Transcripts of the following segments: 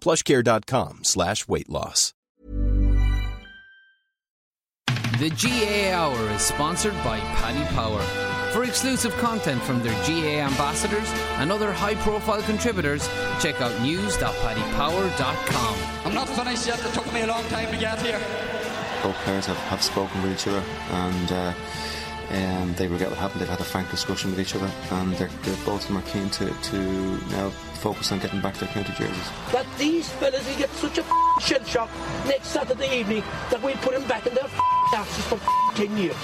plushcare.com slash weight loss. The GAA Hour is sponsored by Paddy Power. For exclusive content from their GAA ambassadors and other high profile contributors, check out news.paddypower.com. I'm not finished yet. It took me a long time to get here. both players have, have spoken with each other and uh, um, they regret what happened. They've had a frank discussion with each other and they're, they're both of them are keen to, to now focus on getting back their county jerseys. that these fellas will get such a f***ing shell shock next Saturday evening that we'll put them back in their f***ing asses for f***ing 10 years.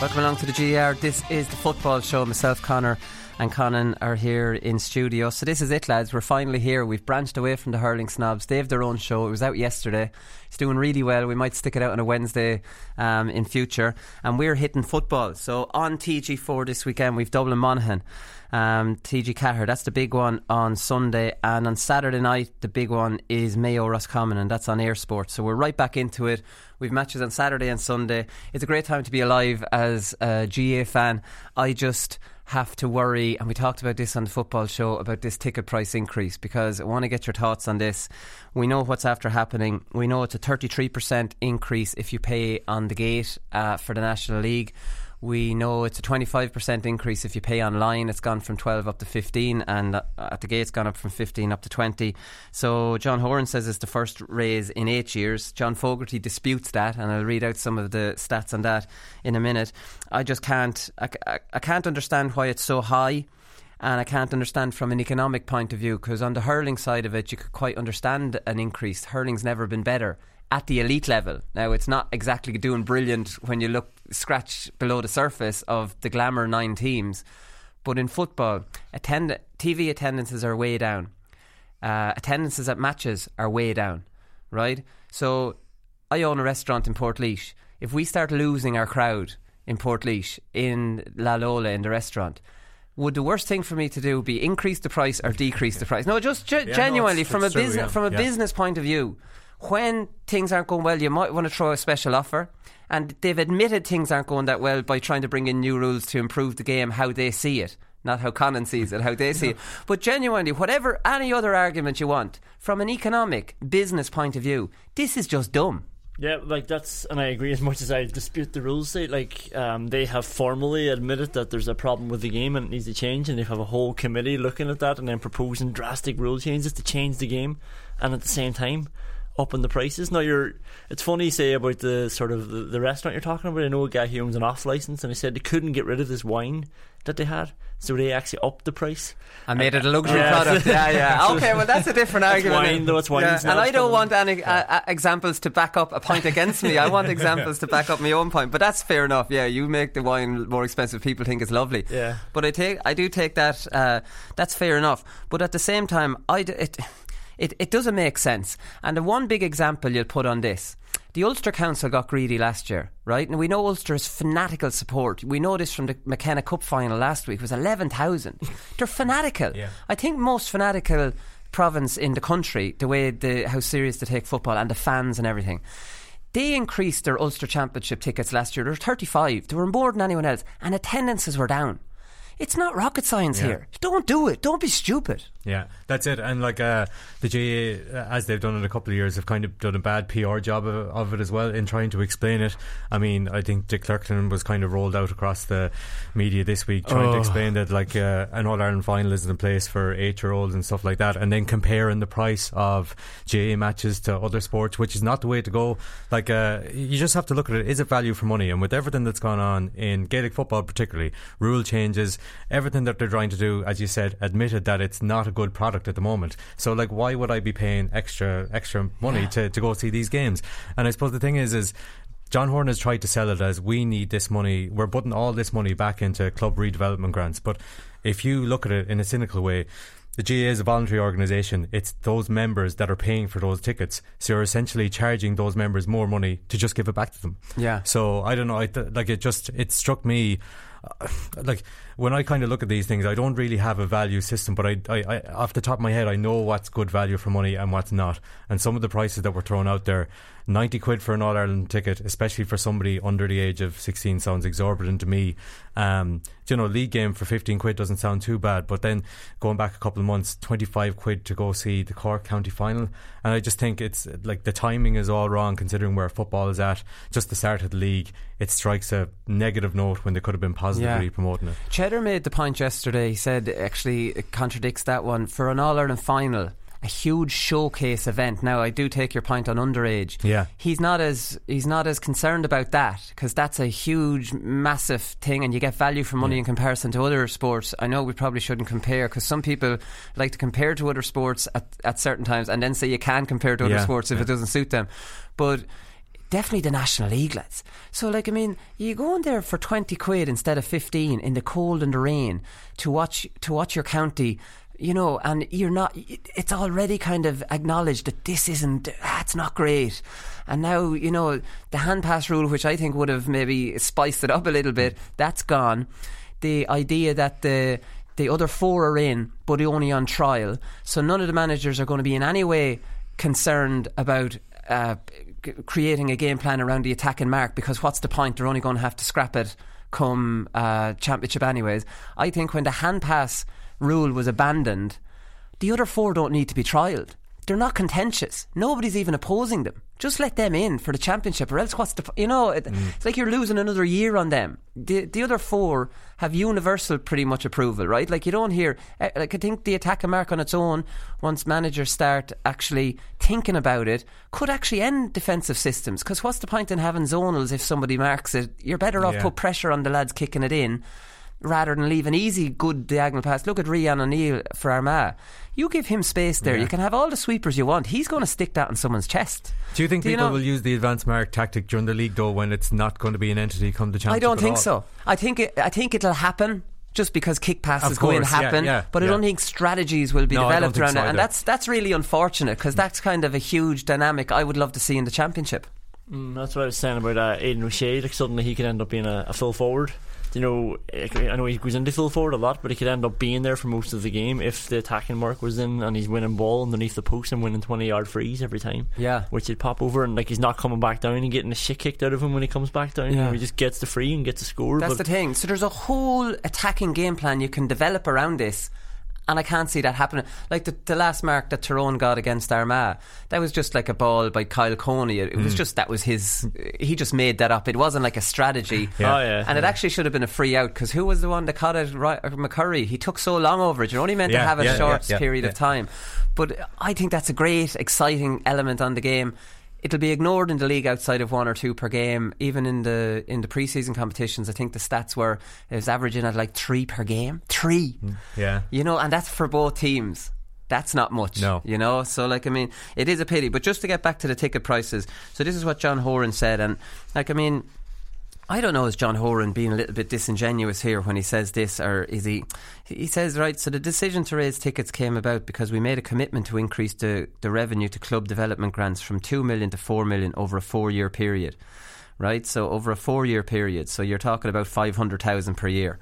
Welcome along to the GR. This is the football show. Myself, Conor, and Conan are here in studio. So this is it, lads. We're finally here. We've branched away from the hurling snobs. They have their own show. It was out yesterday. It's doing really well. We might stick it out on a Wednesday um, in future. And we're hitting football. So on TG4 this weekend, we've Dublin Monaghan. Um, TG Cahir, that's the big one on Sunday. And on Saturday night, the big one is Mayo Roscommon, and that's on eir Sports. So we're right back into it. We've matches on Saturday and Sunday. It's a great time to be alive as a GAA fan. I just have to worry, and we talked about this on the football show about this ticket price increase because I want to get your thoughts on this. We know what's after happening. We know it's a 33% increase if you pay on the gate uh, for the National League. We know it's a 25% increase if you pay online. It's gone from 12 up to 15, and at the gate, it's gone up from 15 up to 20. So, John Horan says it's the first raise in eight years. John Fogarty disputes that, and I'll read out some of the stats on that in a minute. I just can't, I, I, I can't understand why it's so high. And I can't understand from an economic point of view because on the hurling side of it, you could quite understand an increase. Hurling's never been better at the elite level. Now, it's not exactly doing brilliant when you look scratch below the surface of the glamour nine teams, but in football, attend- TV attendances are way down. Uh, attendances at matches are way down, right? So, I own a restaurant in Portlaoise. If we start losing our crowd in Portlaoise, in La Lola, in the restaurant, would the worst thing for me to do be increase the price or decrease the price? No, just ge- no, genuinely it's- from a it's true, business yeah. from a Yeah. business point of view, when things aren't going well, you might want to throw a special offer. And they've admitted things aren't going that well by trying to bring in new rules to improve the game how they see it. Not how Conan sees it, how they see it. But genuinely, whatever any other argument you want, from an economic, business point of view, this is just dumb. Yeah, like that's, and I agree as much as I dispute the rules. Say, like, um, they have formally admitted that there's a problem with the game and it needs to change, and they have a whole committee looking at that and then proposing drastic rule changes to change the game, and at the same time, upping the prices. Now, you're, it's funny you say about the sort of the, the restaurant you're talking about. I know a guy who owns an off license, and he said they couldn't get rid of this wine that they had, so they actually upped the price. I made it a luxury Yeah. product. Yeah, yeah. Okay, well, that's a different That's argument. wine, though, it's wine, Yeah, And I don't want any uh, uh, examples to back up a point against me. I want examples to back up my own point. But that's fair enough. Yeah, you make the wine more expensive. People think it's lovely. Yeah. But I take, I do take that. Uh, that's fair enough. But at the same time, I d- it, it it doesn't make sense. And the one big example you'll put on this. The Ulster Council got greedy last year, right? And we know Ulster's fanatical support. We know this from the McKenna Cup final last week. It was 11,000. They're fanatical. I think most fanatical province in the country, the way the how serious they take football and the fans and everything. They increased their Ulster Championship tickets last year. There were 35. They were more than anyone else, and attendances were down. It's not rocket science Yeah. here. Don't do it. Don't be stupid. Yeah, that's it. And like uh, the GAA, uh, as they've done it a couple of years, have kind of done a bad PR job of, of it as well in trying to explain it. I mean, I think Dick Clerkin was kind of rolled out across the media this week trying to Oh. explain that like uh, an All Ireland final is in place for eight year olds and stuff like that, and then comparing the price of GAA matches to other sports, which is not the way to go. Like, uh, you just have to look at it. Is it value for money? And with everything that's gone on in Gaelic football, particularly rule changes, everything that they're trying to do, as you said, admitted that it's not a good product at the moment. So, like, why would I be paying extra extra money to, to go see these games? And I suppose the thing is, is John Horan has tried to sell it as we need this money. We're putting all this money back into club redevelopment grants. But if you look at it in a cynical way, the GAA is a voluntary organisation. It's those members that are paying for those tickets. So you're essentially charging those members more money to just give it back to them. Yeah. So I don't know. I th- like it. Just it struck me. uh, Like when I kind of look at these things, I don't really have a value system, but I, I, I, off the top of my head, I know what's good value for money and what's not. And some of the prices that were thrown out there, ninety quid for an All Ireland ticket, especially for somebody under the age of sixteen, sounds exorbitant to me. Um, you know, league game for fifteen quid doesn't sound too bad, but then going back a couple of months, twenty five quid to go see the Cork County final, and I just think it's like the timing is all wrong considering where football is at. Just the start of the league, it strikes a negative note when they could have been positively Yeah. promoting it. Cheddar made the point yesterday. He said actually it contradicts that one for an All Ireland final. A huge showcase event. Now, I do take your point on underage. Yeah. he's not as he's not as concerned about that because that's a huge, massive thing, and you get value for money in comparison to other sports. I know we probably shouldn't compare because some people like to compare to other sports at, at certain times, and then say you can compare to other Yeah, sports if yeah. it doesn't suit them. But definitely the National League lads. So like I mean, you go in there for twenty quid instead of fifteen in the cold and the rain to watch to watch your county. You know, and you're not. It's already kind of acknowledged that this isn't. That's not great. And now you know the hand pass rule, which I think would have maybe spiced it up a little bit. That's gone. The idea that the the other four are in, but only on trial. So none of the managers are going to be in any way concerned about uh, creating a game plan around the attacking mark because what's the point? They're only going to have to scrap it come uh, championship anyways. I think when the hand pass rule was abandoned, the other four don't need to be trialled. They're not contentious. Nobody's even opposing them. Just let them in for the championship, or else what's the you know? It, It's like you're losing another year on them. The the other four have universal pretty much approval, right? Like you don't hear. eh, Like I think the attack attacking mark on its own, once managers start actually thinking about it, could actually end defensive systems. Because what's the point in having zonals if somebody marks it? You're better off Yeah. put pressure on the lads kicking it in rather than leave an easy, good diagonal pass. Look at Rian O'Neill for Armagh. You give him space there. Yeah. You can have all the sweepers you want. He's going to stick that in someone's chest. Do you think Do you people know- will use the advanced mark tactic during the league though when it's not going to be an entity come the championship? I don't think all? so. I think it, I think it'll happen. Just because kick passes Of go in course, yeah, happen, yeah, but I yeah. don't think strategies will be No, developed around so it, and that's that's really unfortunate because that's kind of a huge dynamic I would love to see in the championship. Mm, that's what I was saying about uh, Aidan O'Shea. Like suddenly he could end up being a, a full forward. You know, eh, I know he goes into full forward a lot, but he could end up being there for most of the game if the attacking mark was in and he's winning ball underneath the post and winning twenty yard frees every time. Yeah. which he'd pop over and like he's not coming back down and getting the shit kicked out of him when he comes back down. Yeah. he just gets the free and gets the score. That's the thing. So there's a whole attacking game plan you can develop around this. And I can't see that happening. Like the, the last mark that Tyrone got against Armagh, that was just like a ball by Kyle Coney. It, it was Mm. just that was his. He just made that up. It wasn't like a strategy. Yeah. Oh, yeah. And it actually should have been a free out because who was the one that caught it? Right, uh, McCurry. He took so long over it. You're only meant to have a yeah, short yeah, yeah, period yeah. of time. But I think that's a great, exciting element on the game. It'll be ignored in the league outside of one or two per game. Even in the in the preseason competitions, I think the stats were it was averaging at like three per game. Three, mm, Yeah. you know, and that's for both teams. That's not much, No. you know. So, like, I mean, it is a pity. But just to get back to the ticket prices, so this is what John Horan said, and like, I mean, I don't know, is John Horan being a little bit disingenuous here when he says this, or is he? He says, right, so the decision to raise tickets came about because we made a commitment to increase the, the revenue to club development grants from 2 million to 4 million over a four year period, right? So, over a four year period. So, you're talking about 500,000 per year.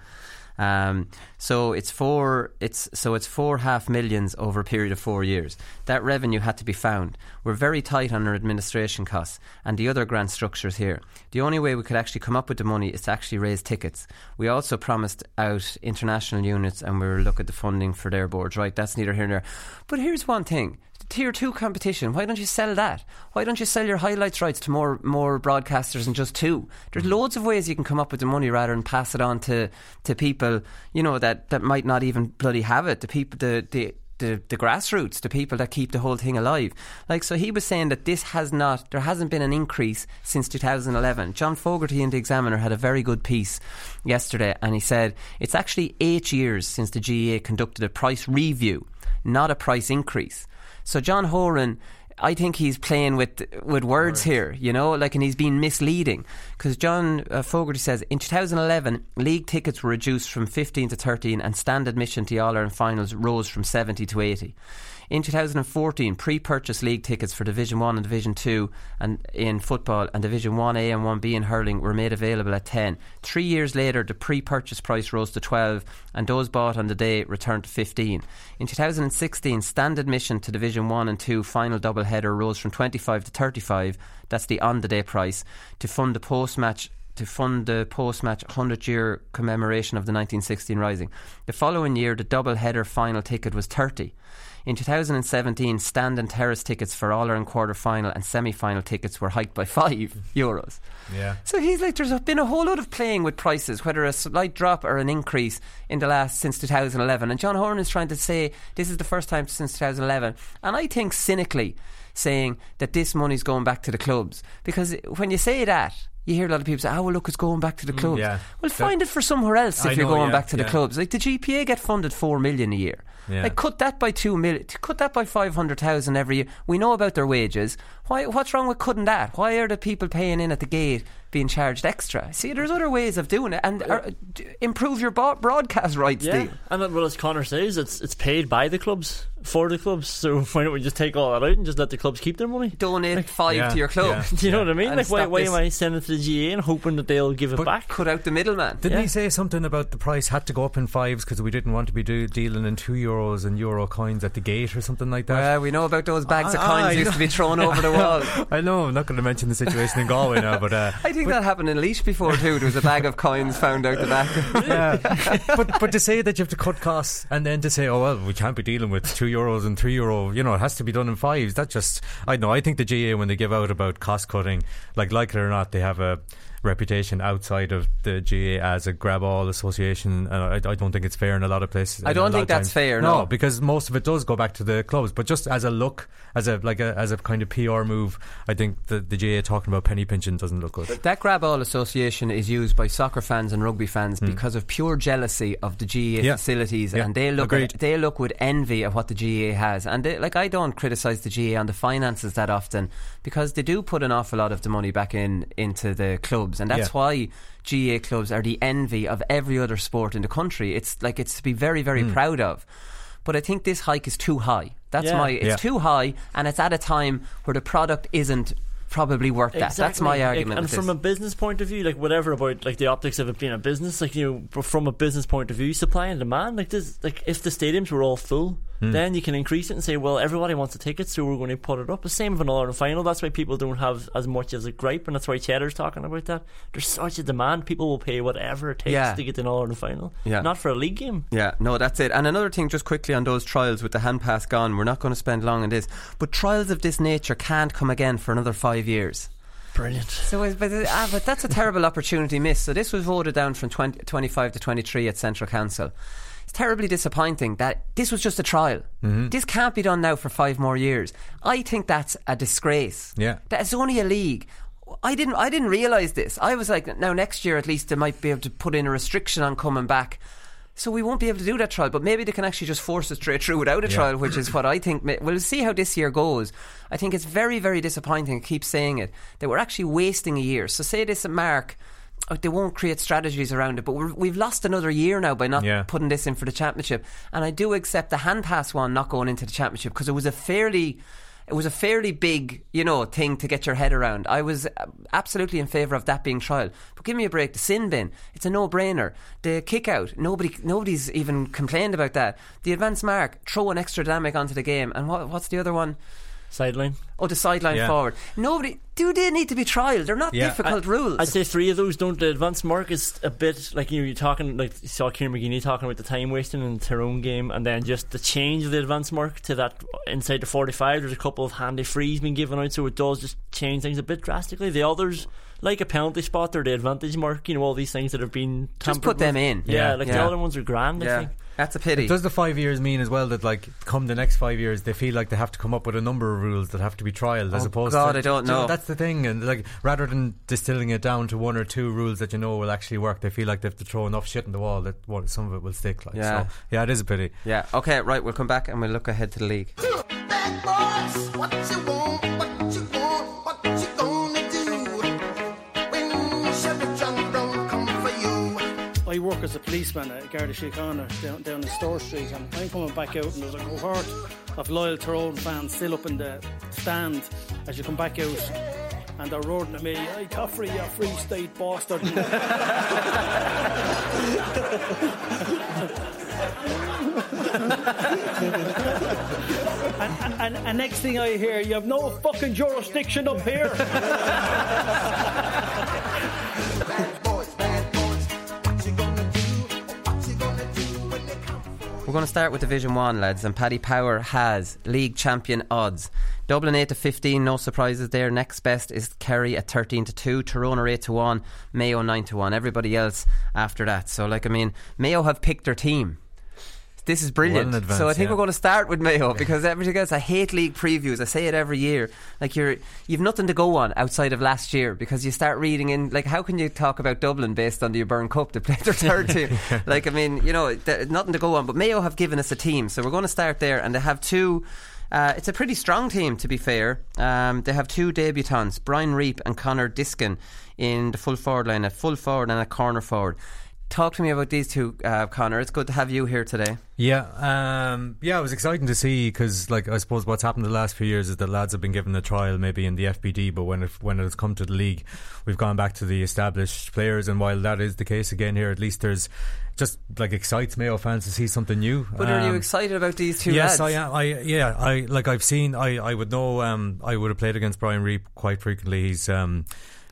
Um, so it's four. It's so it's four half millions over a period of four years. That revenue had to be found. We're very tight on our administration costs and the other grant structures here. The only way we could actually come up with the money is to actually raise tickets. We also promised out international units, and we will look at the funding for their boards. Right, that's neither here nor there. But here's one thing tier two competition. Why don't you sell that? Why don't you sell your highlights rights to more more broadcasters than just two? There's Mm. loads of ways you can come up with the money rather than pass it on to, to people you know that, that might not even bloody have it. The people the the the, the grassroots, the people that keep the whole thing alive. Like, so he was saying that this has not, there hasn't been an increase since 2011. John Fogarty in The Examiner had a very good piece yesterday, and he said it's actually eight years since the GAA conducted a price review, not a price increase. So John Horan, I think he's playing with with words, here, you know, like, and he's being misleading because John uh, Fogarty says in 2011 league tickets were reduced from 15 to 13, and stand admission to the All Ireland finals rose from 70 to 80. In 2014, pre-purchase league tickets for Division 1 and Division 2 and in football and Division 1A and 1B in hurling were made available at 10. 3 years later, the pre-purchase price rose to 12 and those bought on the day returned to 15. In 2016, stand admission to Division 1 and 2 final double header rose from 25 to 35. That's the on the day price to fund the post-match to fund the post match 100 year commemoration of the 1916 Rising. The following year, the double header final ticket was 30. In 2017, stand and terrace tickets for All Ireland quarter final and semi final tickets were hiked by 5 euros. Yeah. So he's like, there's been a whole lot of playing with prices, whether a slight drop or an increase in the last since 2011. And John Horan is trying to say this is the first time since 2011. And I think cynically saying that this money's going back to the clubs because when you say that. You hear a lot of people say, "Oh, well, look, it's going back to the mm, clubs." yeah. Well, That- find it for somewhere else if I you're going yeah, back to the clubs. Like the GPA get funded four million a year. Yeah. Like cut that by two million, cut that by five hundred thousand every year. We know about their wages. Why? What's wrong with cutting that? Why are the people paying in at the gate being charged extra? See, there's other ways of doing it, and uh, improve your broadcast rights. Yeah, Deal. and then, well, as Conor says, it's it's paid by the clubs for the clubs. So why don't we just take all that out and just let the clubs keep their money? Donate five Yeah, to your club. yeah. Do you know what I mean? And like, why, why am I sending it to the GAA and hoping that they'll give it But back? Cut out the middleman. Didn't Yeah. he say something about the price had to go up in fives because we didn't want to be do- dealing in two euros and euro coins at the gate or something like that? Well, we know about those bags of Ah, coins I used know. to be thrown over the wall. I know. I'm not going to mention the situation in Galway now, but uh, I think that happened in Laois before too. There was a bag of coins found out the back. yeah. but but to say that you have to cut costs and then to say, oh well, we can't be dealing with two euros and three euro, you know, it has to be done in fives. That just, I know. I think the GAA when they give out about cost cutting, like like it or not, they have a reputation outside of the GAA as a grab all association, and I, I don't think it's fair in a lot of places. I don't think that's times. fair, no. because most of it does go back to the clubs. But just as a look, as a like a as a kind of PR move, I think the the GAA talking about penny pinching doesn't look good. That grab all association is used by soccer fans and rugby fans Hmm. because of pure jealousy of the GAA Yeah. facilities, Yeah. and they look at, they look with envy at what the GAA has. And they, like I don't criticise the GAA on the finances that often because they do put an awful lot of the money back in into the clubs, and that's Yeah. why GAA clubs are the envy of every other sport in the country. It's like it's to be very very Hmm. proud of. But I think this hike is too high. That's Yeah. my. It's Yeah. too high, and it's at a time where the product isn't probably worth that. That's my argument. and from this. a business point of view, like whatever about like the optics of it being a business, like you know, from a business point of view, supply and demand, like this, like if the stadiums were all full, Hmm. then you can increase it and say, well, everybody wants a ticket, so we're going to put it up. The same with an All Ireland final. That's why people don't have as much as a gripe, and that's why Cheddar's talking about that. There's such a demand; people will pay whatever it takes Yeah. to get an All Ireland final. Yeah. not for a league game. Yeah, no, that's it. And another thing, just quickly on those trials with the hand pass gone, we're not going to spend long on this, but trials of this nature can't come again for another five years. Brilliant. So, but, uh, ah, but that's a terrible opportunity missed. So this was voted down from 20, 25 to 23 at Central Council. It's terribly disappointing that this was just a trial. Mm-hmm. This can't be done now for five more years. I think that's a disgrace. Yeah. That's only a league. I didn't. I didn't realise this. I was like, now next year at least they might be able to put in a restriction on coming back. So we won't be able to do that trial, but maybe they can actually just force it straight through without a trial, which is what I think. We'll see how this year goes. I think it's very, very disappointing. I keep saying it that we're actually wasting a year. So say this Mark. Uh, They won't create strategies around it, but we're, we've lost another year now by not Yeah. putting this in for the championship. And I do accept the hand pass one not going into the championship because it was a fairly it was a fairly big, you know, thing to get your head around. I was uh, absolutely in favour of that being trial. But give me a break. The sin bin, it's a no-brainer. The kick out, nobody, nobody's even complained about that. The advance mark, throw an extra dynamic onto the game, and what, what's the other one? Sideline. Oh, the sideline Yeah. forward. Nobody. Do they need to be trialled? They're not difficult I- rules. I'd say three of those don't. The advanced mark is a bit like you know, you're talking like you saw Kieran McGeeney talking about the time wasting in the Tyrone game, and then just the change of the advanced mark to that inside the 45. There's a couple of handy frees being given out, so it does just change things a bit drastically. The others. Like a penalty spot or the advantage mark, you know, all these things that have been Just tampered put them with. in. Yeah, Yeah. like the other ones are grand. I think. That's a pity. Does the five years mean as well that like come the next five years they feel like they have to come up with a number of rules that have to be trialed as Oh, opposed God, to I don't know. that's the thing and like rather than distilling it down to one or two rules that you know will actually work they feel like they have to throw enough shit in the wall that what, some of it will stick like Yeah. so yeah it is a pity Yeah. Okay. Right. We'll come back and we'll look ahead to the league. I work as a policeman at Garda Síochána down, down in Store Street and I'm coming back out and there's a cohort of loyal Tyrone fans still up in the stand as you come back out and they're roaring at me, hey Caffrey, you free state bastard. and, and, and next thing I hear, you have no fucking jurisdiction up here. We're going to start with Division 1, lads, and Paddy Power has league champion odds. Dublin 8 to 15, no surprises there. Next best is Kerry at 13 to 2, Tyrone are 8 to 1, Mayo 9 to 1. Everybody else after that. So, like, I mean, Mayo have picked their team. This is brilliant. Well advance, so I think yeah. we're going to start with Mayo because everything else. I hate league previews. I say it every year. Like you're, you've nothing to go on outside of last year because you start reading in. Like how can you talk about Dublin based on the Byrne Cup to play their third team? Like I mean, you know, th- nothing to go on. But Mayo have given us a team, so we're going to start there, and they have two. Uh, it's a pretty strong team, to be fair. Um, they have two debutants, Brian Reap and Conor Diskin, in the full forward line, a full forward and a corner forward. Talk to me about these two, uh, Conor. It's good to have you here today. Yeah, um, yeah, it was exciting to see because, like, I suppose what's happened the last few years is that lads have been given a trial maybe in the FBD, but when it when it has come to the league, we've gone back to the established players, and while that is the case again here, at least there's just like excites Mayo fans to see something new. But are you Um, excited about these two yes, lads? I am. I yeah, I like I've seen. I I would know. Um, I would have played against Brian Reap quite frequently. He's um.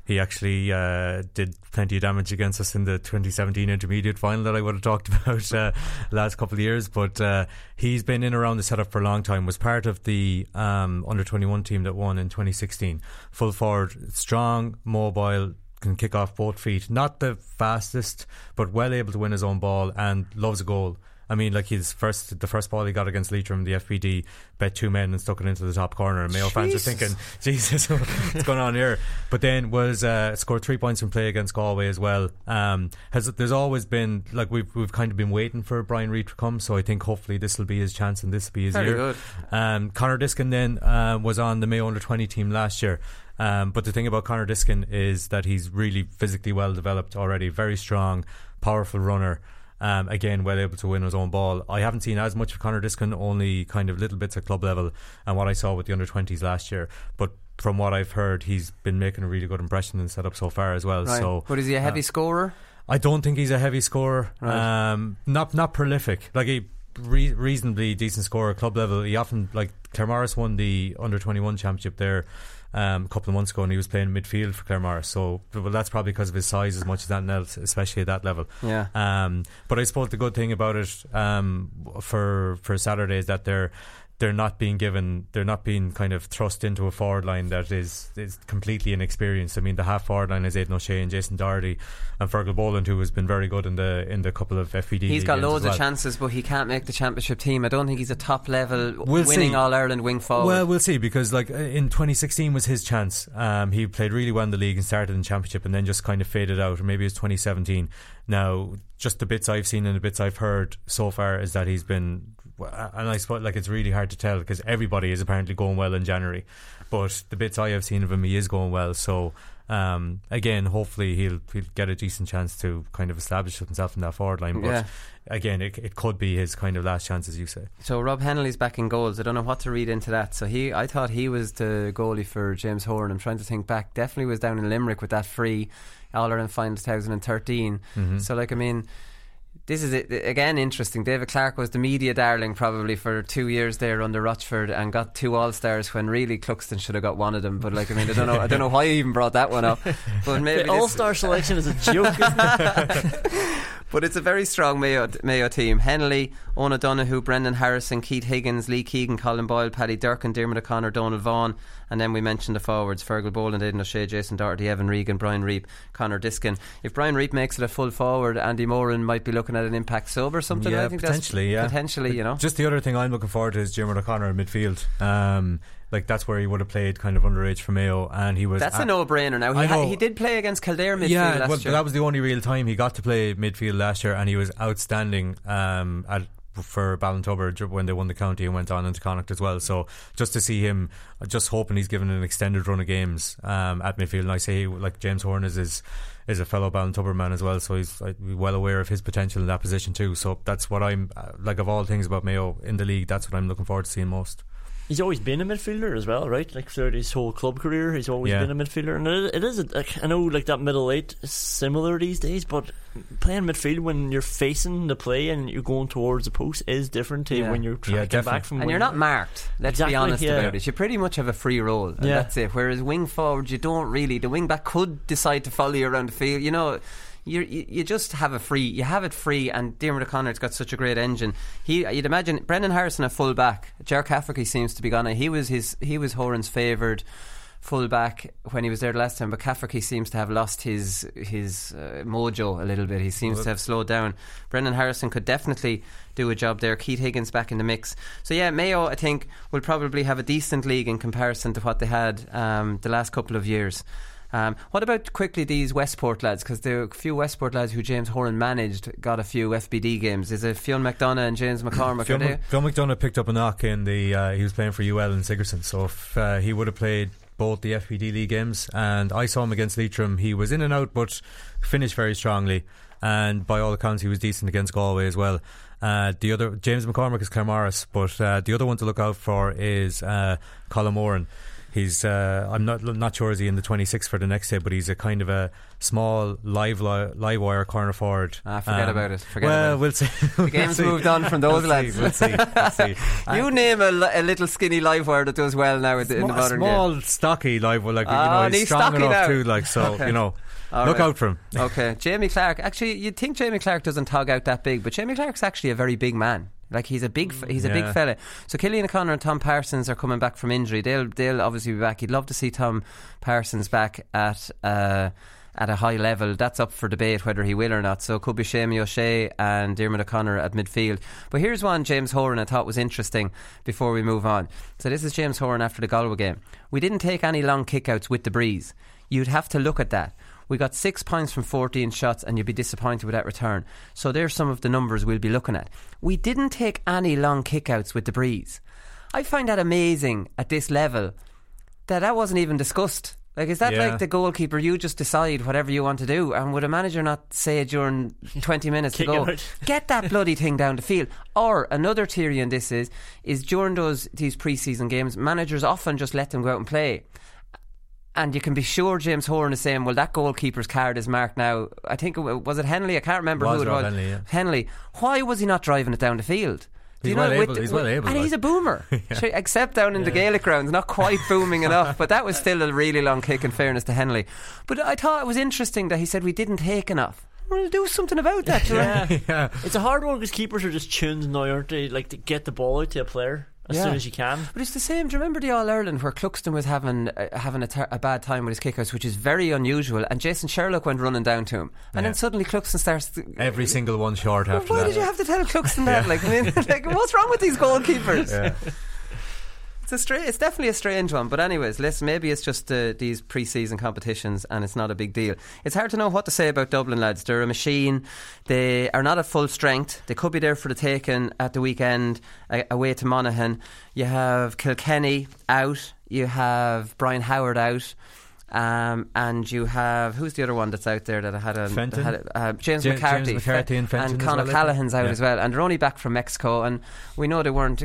He actually uh, did plenty of damage against us in the 2017 intermediate final that I would have talked about uh, last couple of years. But uh, he's been in around the setup for a long time. Was part of the um, under 21 team that won in 2016. Full forward, strong, mobile, can kick off both feet. Not the fastest, but well able to win his own ball and loves a goal. I mean, like his first, the first ball he got against Leitrim, the FBD, bet two men and stuck it into the top corner. And Mayo fans are thinking, Jesus, what's going on here? But then was uh, scored three points in play against Galway as well. Um, has there's always been like we've we've kind of been waiting for Brian Reap to come, so I think hopefully this will be his chance and this will be his Very year. good. Um, Conor Diskin then uh, was on the Mayo under twenty team last year. Um, but the thing about Conor Diskin is that he's really physically well developed already, very strong, powerful runner. Um, again, well able to win his own ball. I haven't seen as much of Conor Diskin, only kind of little bits at club level, and what I saw with the under 20s last year. But from what I've heard, he's been making a really good impression in setup so far as well. Right. So, but is he a heavy uh, scorer? I don't think he's a heavy scorer. Right. Um, not not prolific. Like he re- reasonably decent scorer at club level. He often like Claremorris won the under twenty one championship there. Um, a couple of months ago, and he was playing midfield for Claremorris. So, well, that's probably because of his size as much as anything else, especially at that level. Yeah. Um, but I suppose the good thing about it um, for for Saturday is that they're they're not being given they're not being kind of thrust into a forward line that is is completely inexperienced. I mean the half forward line is Aidan O'Shea and Jason Doherty and Fergal Boland who has been very good in the in the couple of FBD He's got loads well. of chances, but he can't make the championship team. I don't think he's a top level We'll winning see. All Ireland wing forward. Well, we'll see because like uh, in 2016 was his chance. Um, he played really well in the league and started in championship, and then just kind of faded out. Or maybe it was 2017. Now, just the bits I've seen and the bits I've heard so far is that he's been, and I suppose like it's really hard to tell because everybody is apparently going well in January, but the bits I have seen of him, he is going well. So. Um, again, hopefully he'll he'll get a decent chance to kind of establish himself in that forward line. But Yeah. again, it, it could be his kind of last chance, as you say. So Rob Hennelly's back in goals. I don't know what to read into that. So he, I thought he was the goalie for James Horan. I'm trying to think back. Definitely was down in Limerick with that free All Ireland final 2013. Mhm. So like I mean. This is it, again interesting. David Clarke was the media darling probably for two years there under Rochford and got two All Stars when really Cluxton should have got one of them. But like I mean, I don't know, I don't know why I even brought that one up. But maybe the All Star selection is a joke, isn't it? but it's a very strong Mayo, Mayo team. Hennelly, Owen O'Donoghue, Brendan Harrison, Keith Higgins, Lee Keegan, Colin Boyle, Paddy Durcan, Diarmuid O'Connor, Donal Vaughan, and then we mentioned the forwards Fergal Boland, Aidan O'Shea, Jason Doherty, Evan Regan, Brian Reap, Connor Diskin. If Brian Reap makes it a full forward, Andy Moran might be looking at an impact sub or something. yeah, I think that's potentially, yeah, potentially, you know. Just the other thing I'm looking forward to is Jim O'Connor in midfield. Um, like that's where he would have played kind of underage for Mayo, and he was. That's a no-brainer now. He, ha- he did play against Kildare midfield last year. yeah, last well, year. that was the only real time he got to play midfield last year, and he was outstanding um, at for Ballintubber when they won the county and went on into Connacht as well. So just to see him, just hoping he's given an extended run of games um, at midfield. And I say like James Horan is is, is a fellow Ballintubber man as well, so he's like, well aware of his potential in that position too. So that's what I'm uh, like of all things about Mayo in the league. That's what I'm looking forward to seeing most. He's always been a midfielder as well, right? Like throughout his whole club career, he's always Yeah. been a midfielder, and it, it is. A, like, I know, like that middle eight is similar these days, but playing midfield when you're facing the play and you're going towards the post is different to Yeah. when you're tracking definitely. back from. and you're not marked. Let's Exactly, be honest yeah. about it. You pretty much have a free role, and Yeah. that's it. Whereas wing forward, you don't really. The wing back could decide to follow you around the field. You know, you you just have a free. You have it free, and Diarmuid O'Connor's got such a great engine. He, you'd imagine, Brendan Harrison a full back. Ger Cafferty seems to be gone. He was his. He was Horan's favoured full back when he was there the last time, but Cafferty seems to have lost his his uh, mojo a little bit. He seems to have slowed down. Brendan Harrison could definitely do a job there. Keith Higgins back in the mix. So yeah, Mayo I think will probably have a decent league in comparison to what they had um, the last couple of years. Um, what about quickly these Westport lads? Because there are a few Westport lads who James Horan managed got a few FBD games. Is it Fionn McDonagh and James McCormick? Are Phil, they? McDonagh picked up a knock in the. Uh, he was playing for UL in Sigerson, so if uh, he would have played both the FBD league games, and I saw him against Leitrim, he was in and out, but finished very strongly. And by all accounts, he was decent against Galway as well. Uh, the other James McCormick is Claremorris, but uh, the other one to look out for is uh, Colin Moran. He's uh, I'm not not sure is he in the 26 for the next day, but he's a kind of a small live li- live wire corner forward. Ah, forget about it. Forget well, about it. we'll see. The We'll game's see. moved on from those We'll lads. See, we'll see. We'll see. you name a, a little skinny live wire that does well now in the, in the Small- modern small, game. stocky live wire, like Ah, you know, he's, strong enough now. too. Like so, Okay. you know, All look right. out for him. okay, Jamie Clarke. Actually, you'd think Jamie Clarke doesn't tog out that big, but Jamie Clarke's actually a very big man. Like he's a big, he's a big fella. So Killian O'Connor and Tom Parsons are coming back from injury. They'll, they'll obviously be back. You'd love to see Tom Parsons back at. Uh, at a high level, that's up for debate whether he will or not. So it could be Séamie O'Shea and Diarmuid O'Connor at midfield. But here's one James Horan I thought was interesting before we move on. So this is James Horan after the Galway game. We didn't take any long kickouts with the breeze. You'd have to look at that. We got six points from 14 shots, and you'd be disappointed with that return. So there's some of the numbers we'll be looking at. We didn't take any long kickouts with the breeze. I find that amazing at this level that that wasn't even discussed. Like, is that Yeah. like the goalkeeper? You just decide whatever you want to do, and would a manager not say during twenty minutes to go, get that bloody thing down the field? Or another theory in this is is during those these preseason games, managers often just let them go out and play. And you can be sure James Horan is saying, well, that goalkeeper's card is marked now. I think, was it Hennelly? I can't remember Was who it was. Hennelly, yeah. Hennelly. Why was he not driving it down the field? Do He's you know, well able- the- he's well able, And like. he's a boomer. Sure, Except down in the Gaelic grounds, not quite booming enough, but that was still a really long kick in fairness to Hennelly. But I thought it was interesting that he said we didn't take enough. We'll do something about that. you? Yeah. yeah. It's a hard one because keepers are just tuned now, aren't they? Like to get the ball out to a player as Yeah. soon as you can. But it's the same. Do you remember the All Ireland where Cluxton was having uh, having a, ter- a bad time with his kickouts, which is very unusual, and Jason Sherlock went running down to him, and Yeah. then suddenly Cluxton starts. To, Every single one short after why that. did you have to tell Cluxton that? Like, I mean, like, what's wrong with these goalkeepers? A stra- It's definitely a strange one. But anyways, listen, maybe it's just uh, these pre-season competitions, and it's not a big deal. It's hard to know what to say about Dublin lads. They're a machine. They are not at full strength. They could be there for the taking at the weekend uh, away to Monaghan. You have Kilkenny out. You have Brian Howard out. Um, and you have who's the other one that's out there that had a, Fenton? had a uh, James, James- McCarthy, James McCarthy and Fenton as Conor well, I. Callahan's out Yeah. as well, and they're only back from Mexico. And we know they weren't.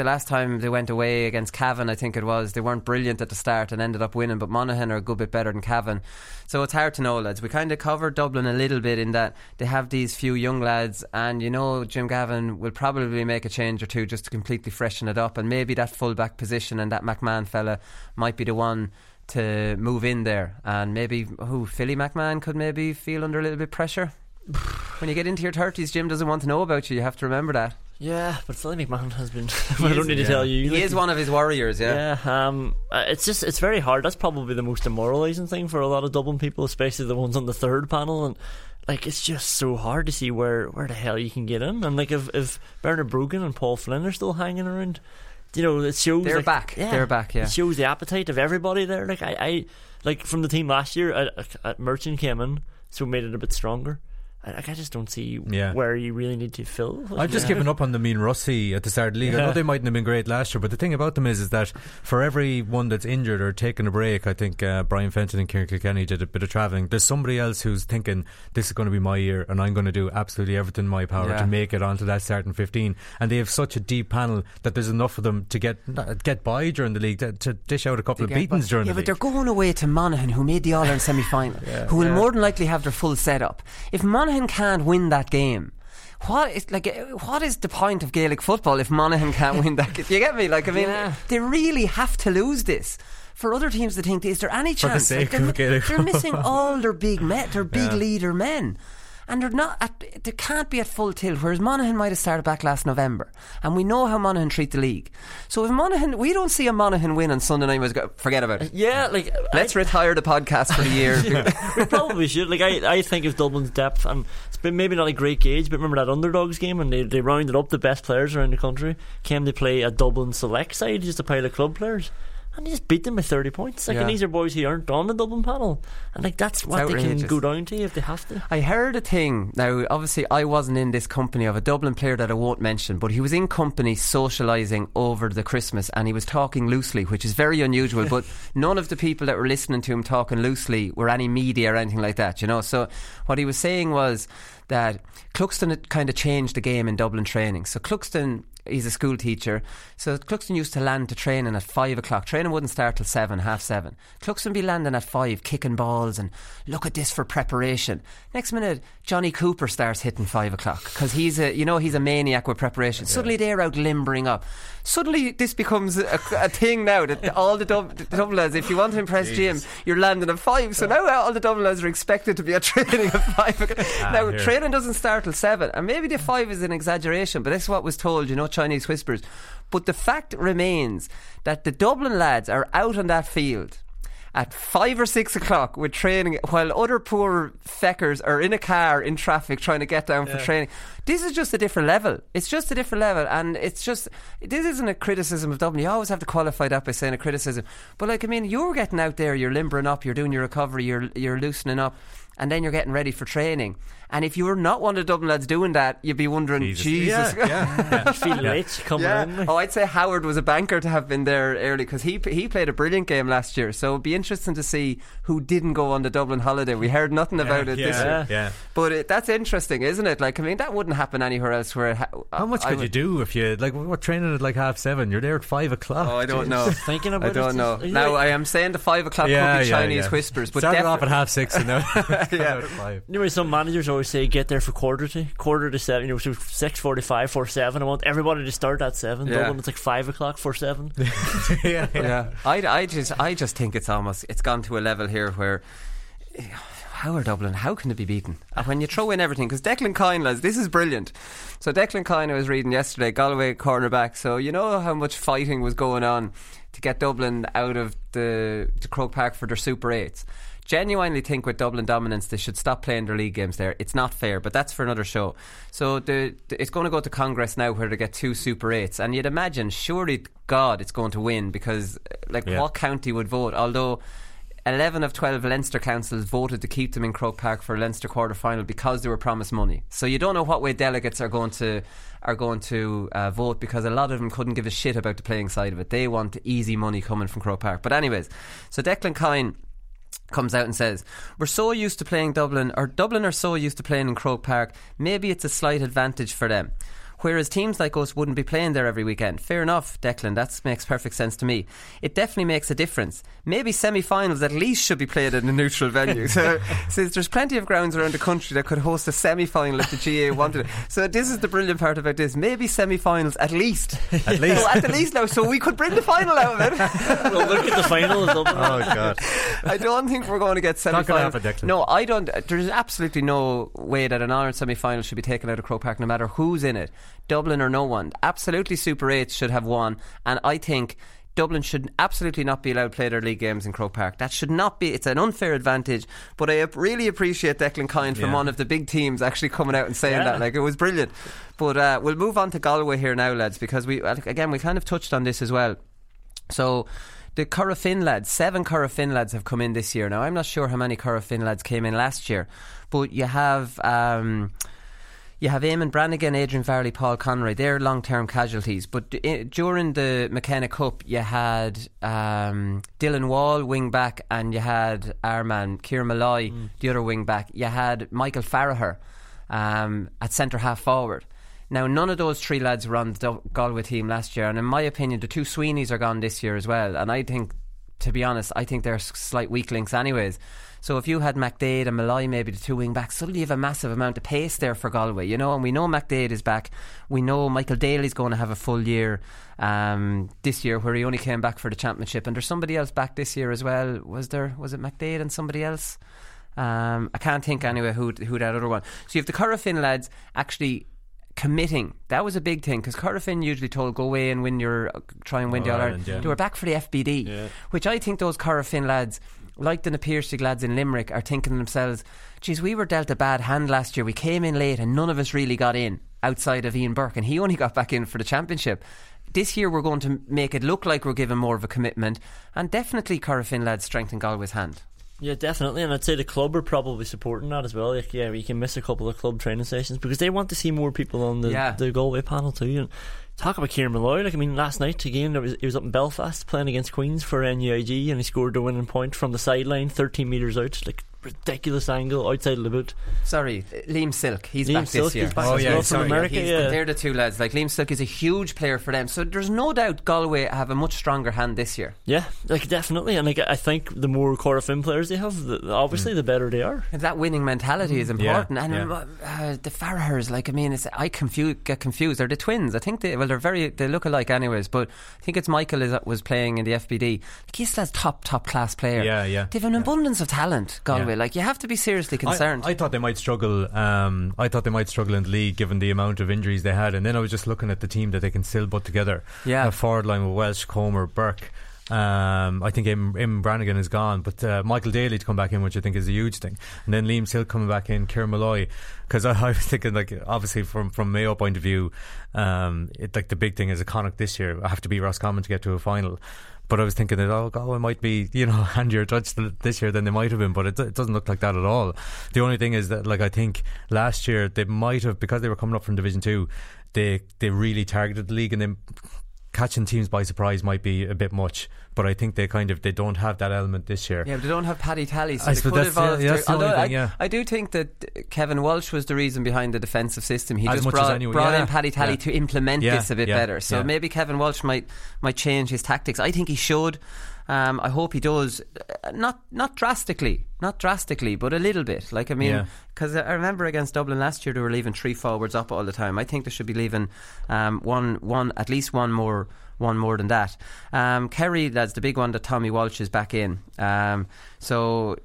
The last time they went away against Cavan, I think it was, they weren't brilliant at the start and ended up winning. But Monaghan are a good bit better than Cavan, so it's hard to know, lads. We kind of covered Dublin a little bit in that they have these few young lads, and you know Jim Gavin will probably make a change or two just to completely freshen it up, and maybe that fullback position and that McMahon fella might be the one to move in there, and maybe who Philly McMahon could maybe feel under a little bit pressure. when you get into your thirties, Jim doesn't want to know about you. You have to remember that. Yeah, but Philly McMahon has been. He I is- don't need to yeah. tell you. He Like, is one of his warriors. Yeah. Yeah, um, uh, it's just it's very hard. That's probably the most demoralising thing for a lot of Dublin people, especially the ones on the third panel. And like, it's just so hard to see where where the hell you can get in. And like, if if Bernard Brogan and Paul Flynn are still hanging around, you know, it shows They're like- back. They're back, yeah. it shows the appetite of everybody there. Like I, I like from the team last year, uh, Merchant came in, so made it a bit stronger. I, just don't see Yeah. where you really need to fill. I've just given up on the mean Rusty at the start of the league. I know they mightn't have been great last year, but the thing about them is, is that for every one that's injured or taking a break, I think uh, Brian Fenton and Ciarán Kilkenny did a bit of travelling. There's somebody else who's thinking this is going to be my year, and I'm going to do absolutely everything in my power Yeah. to make it onto that starting 15. And they have such a deep panel that there's enough of them to get get by during the league to, to dish out a couple of beatings but, during yeah, the but they're going away to Monaghan, who made the All Ireland semi final, who will yeah. more than likely have their full setup. If Monaghan can't win that game, what is like? uh, What is the point of Gaelic football if Monaghan can't win that? game? You get me? Like, I mean, Yeah. they really have to lose this. For other teams to think, is there any For the chance? sake they're, they're missing all their big men, their big Yeah. leader men. And they're not at, they can't be at full tilt, whereas Monaghan might have started back last November. And we know how Monaghan treat the league. So if Monaghan, we don't see a Monaghan win on Sunday night, go- forget about it. yeah, like Let's retire the podcast for a year. we probably should. Like I, I think of Dublin's depth, and it's been maybe not a great gauge, but remember that underdogs game, and they they rounded up the best players around the country. Came to play a Dublin select side, just a pile of club players. And they just beat them by thirty points. Like, Yeah. and these are boys who aren't on the Dublin panel, and like that's what they can go down to if they have to. I heard a thing. Now, obviously, I wasn't in this company of a Dublin player that I won't mention, but he was in company socialising over the Christmas and he was talking loosely, which is very unusual. but none of the people that were listening to him talking loosely were any media or anything like that, you know. So, what he was saying was that Cluxton had kind of changed the game in Dublin training. So, Cluxton. He's a school teacher, so Cluxton used to land to training at five o'clock. Training wouldn't start till seven, half seven. Cluxton be landing at five, kicking balls and look at this for preparation. Next minute, Johnny Cooper starts hitting five o'clock because he's a, you know, he's a maniac with preparation. Suddenly they're out limbering up. Suddenly this becomes a, a thing now that all the, Dub- the if you want to impress Jim, you're landing at five. So now all the Dublin lads are expected to be at training at five. o'clock. Ah, now here. training doesn't start till seven, and maybe the five is an exaggeration, but this is what was told. You know, Chinese whispers. But the fact remains that the Dublin lads are out on that field at five or six o'clock with training while other poor feckers are in a car in traffic trying to get down for training. This is just a different level. It's just a different level and it's just this isn't a criticism of Dublin. You always have to qualify that by saying a criticism. But like I mean you're getting out there, you're limbering up, you're doing your recovery, you're you're loosening up and then you're getting ready for training. And if you were not one of the Dublin lads doing that, you'd be wondering, Jesus. Jesus. Yeah, yeah. Feeling rich coming Yeah. in. Oh, I'd say Howard was a banker to have been there early because he he played a brilliant game last year. So it'd be interesting to see who didn't go on the Dublin holiday. We heard nothing about it this year. yeah. But it, that's interesting, isn't it? Like, I mean, that wouldn't happen anywhere else. Where it ha- How much I could you do if you like what training at like half seven? You're there at five o'clock. Oh, I don't know. Thinking about I don't it, know. just- Now I am saying the five o'clock yeah, could be yeah, Chinese yeah. whispers, but started defi- off at half six and now Yeah. at five. You know, some managers always say get there for quarter to quarter to seven. You know, so six forty-five for seven. I want everybody to start at seven. Yeah. Dublin, it's like five o'clock for seven. yeah, yeah, I, I just I just think it's almost it's gone to a level here where how are Dublin? How can it be beaten? And when you throw in everything, because Declan Kyne, lads, this is brilliant. So Declan Kyne, I was reading yesterday, Galway cornerback. So you know how much fighting was going on to get Dublin out of the to Croke Park for their Super Eights. Genuinely think with Dublin dominance they should stop playing their league games there. It's not fair, but that's for another show. So the, the it's going to go to Congress now where they get two Super Eights, and you'd imagine, surely God, it's going to win because, like, Yeah. what county would vote? Although 11 of 12 Leinster councils voted to keep them in Croke Park for Leinster quarter final because they were promised money. So you don't know what way delegates are going to are going to uh, vote because a lot of them couldn't give a shit about the playing side of it. They want easy money coming from Croke Park. But anyways, so Declan Kyne comes out and says, We're so used to playing Dublin, or Dublin are so used to playing in Croke Park, maybe it's a slight advantage for them whereas teams like us wouldn't be playing there every weekend. Fair enough, Declan, that makes perfect sense to me. It definitely makes a difference. Maybe semi finals at least should be played in a neutral venue. So, says there's plenty of grounds around the country that could host a semi final if the GAA wanted it. So, this is the brilliant part about this. Maybe semi finals at least. At least. So at the least now, so we could bring the final out of it. well, look at the final. oh, God. I don't think we're going to get semi Not gonna finals. No, I don't. There's absolutely no way that an Ireland semi final should be taken out of Croke Park, no matter who's in it. Dublin or no one. Absolutely, Super 8 should have won. And I think. Dublin should absolutely not be allowed to play their league games in Croke Park. That should not be. It's an unfair advantage. But I really appreciate Declan Kyne from Yeah. one of the big teams actually coming out and saying Yeah. that. Like it was brilliant. But uh, we'll move on to Galway here now, lads, because we again we kind of touched on this as well. So the Corofin lads, seven Corofin lads have come in this year. Now I'm not sure how many Corofin lads came in last year, but you have. Um, you have Eamon Brannigan, Adrian Varley, Paul Conroy. They're long-term casualties. But d- during the McKenna Cup, you had um, Dylan Wall, wing back, and you had our man Kieran Molloy, the other wing back. You had Michael Farragher um, at centre half forward. Now, none of those three lads were on the Galway team last year, and in my opinion, the two Sweeneys are gone this year as well. And I think, to be honest, I think they're slight weak links, anyways. So if you had McDade and Molloy, maybe the two wing backs, suddenly you have a massive amount of pace there for Galway, you know. And we know McDade is back. We know Michael Daly's going to have a full year um, this year, where he only came back for the championship. And there's somebody else back this year as well. Was there? Was it McDade and somebody else? Um, I can't think anyway who who that other one. So you have the Corofin lads actually committing. That was a big thing because Corofin usually told go away and win your try and win the All Ireland, Ireland. yeah. They were back for the FBD, which I think those Corofin lads. Like the Na Piarsaigh lads in Limerick are thinking to themselves, geez, we were dealt a bad hand last year. We came in late and none of us really got in outside of Ian Burke, and he only got back in for the championship. This year we're going to make it look like we're giving more of a commitment, and definitely Corofin lads strengthen Galway's hand. Yeah, definitely, and I'd say the club are probably supporting that as well. Like, yeah, we can miss a couple of club training sessions because they want to see more people on the, Yeah. the Galway panel too. And talk about Kieran Molloy. Like, I mean, last night again, was, he was up in Belfast playing against Queens for NUIG, and he scored the winning point from the sideline, 13 metres out, like ridiculous angle outside of the boot. Sorry, Liam Silke. He's Liam back Silke, this year. he's back Oh, as yeah, well sorry, from yeah, America. He's- Yeah, They're the two lads. Like Liam Silke is a huge player for them, so there's no doubt Galway have a much stronger hand this year. yeah, like definitely. And like, I think the more Corofin players they have, the, obviously, the better they are. And that winning mentality is important. Yeah, and yeah. Uh, the Farraghers, like I mean, it's, I confuse, get confused. They're the twins. I think they well, they're very they look alike, anyways. But I think it's Michael is, was playing in the FBD. Like he's a top top class player. Yeah, yeah. They've an abundance of talent, Galway. Like you have to be seriously concerned. I, thought they might struggle. Um, I thought they might struggle in the league given the amount of injuries they had, and then I was just looking at the team that they can still put together. Yeah. a forward line with Walsh, Comer, Burke. Um, I think Im, Im Brannigan is gone, but uh, Michael Daly to come back in, which I think is a huge thing, and then Liam Silke coming back in, Kieran Molloy, because I, I was thinking like obviously from from Mayo point of view, um, it, like the big thing is a Connacht this year. I have to be Roscommon to get to a final. But I was thinking that oh, Galway might be you know handier judged th- this year than they might have been, but it, it doesn't look like that at all. The only thing is that like I think last year they might have because they were coming up from Division Two, they they really targeted the league and then catching teams by surprise might be a bit much. But I think they kind of they don't have that element this year. Yeah, but they don't have Paddy Tally, so I they could that's- evolve. yeah, their- that's the although thing, yeah. I do think that Kevin Walsh was the reason behind the defensive system. He As just brought, anyone- brought yeah, in Paddy Tally yeah. to implement Yeah, this a bit yeah, better. So yeah. maybe Kevin Walsh might might change his tactics. I think he should. Um, I hope he does. Uh, Not not drastically, not drastically, but a little bit. Like I mean, Yeah. because I remember against Dublin last year, they were leaving three forwards up all the time. I think they should be leaving um, one, one, at least one more, one more than that. Um, Kerry, that's the big one that Tommy Walsh is back in. Um, so,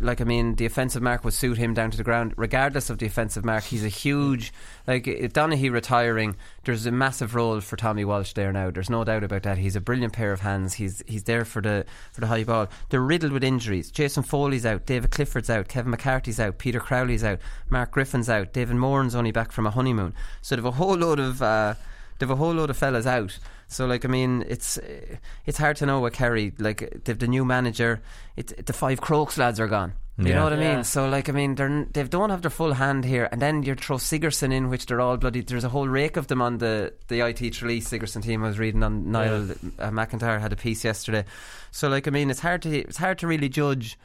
like I mean, the offensive mark would suit him down to the ground, regardless of the offensive mark. He's a huge, like Donaghy retiring. There's a massive role for Tommy Walsh there now. There's no doubt about that. He's a brilliant pair of hands. He's he's there for the for the high ball. They're riddled with injuries. Jason Foley's out. David Clifford's out. Kevin McCarthy's out. Peter Crowley's out. Mark Griffin's out. David Moran's only back from a honeymoon. So they've a whole load of. Uh, they've a whole load of fellas out. So like I mean, it's it's hard to know what Kerry like. They've the new manager. It, the five Crokes lads are gone. You Yeah. know what I mean? Yeah. So like I mean, they're they don't have their full hand here, and then you throw Sigerson in, which they're all bloody. There's a whole rake of them on the the IT Tralee Sigerson team. I was reading on Niall uh, McIntyre had a piece yesterday. So like I mean, it's hard to it's hard to really judge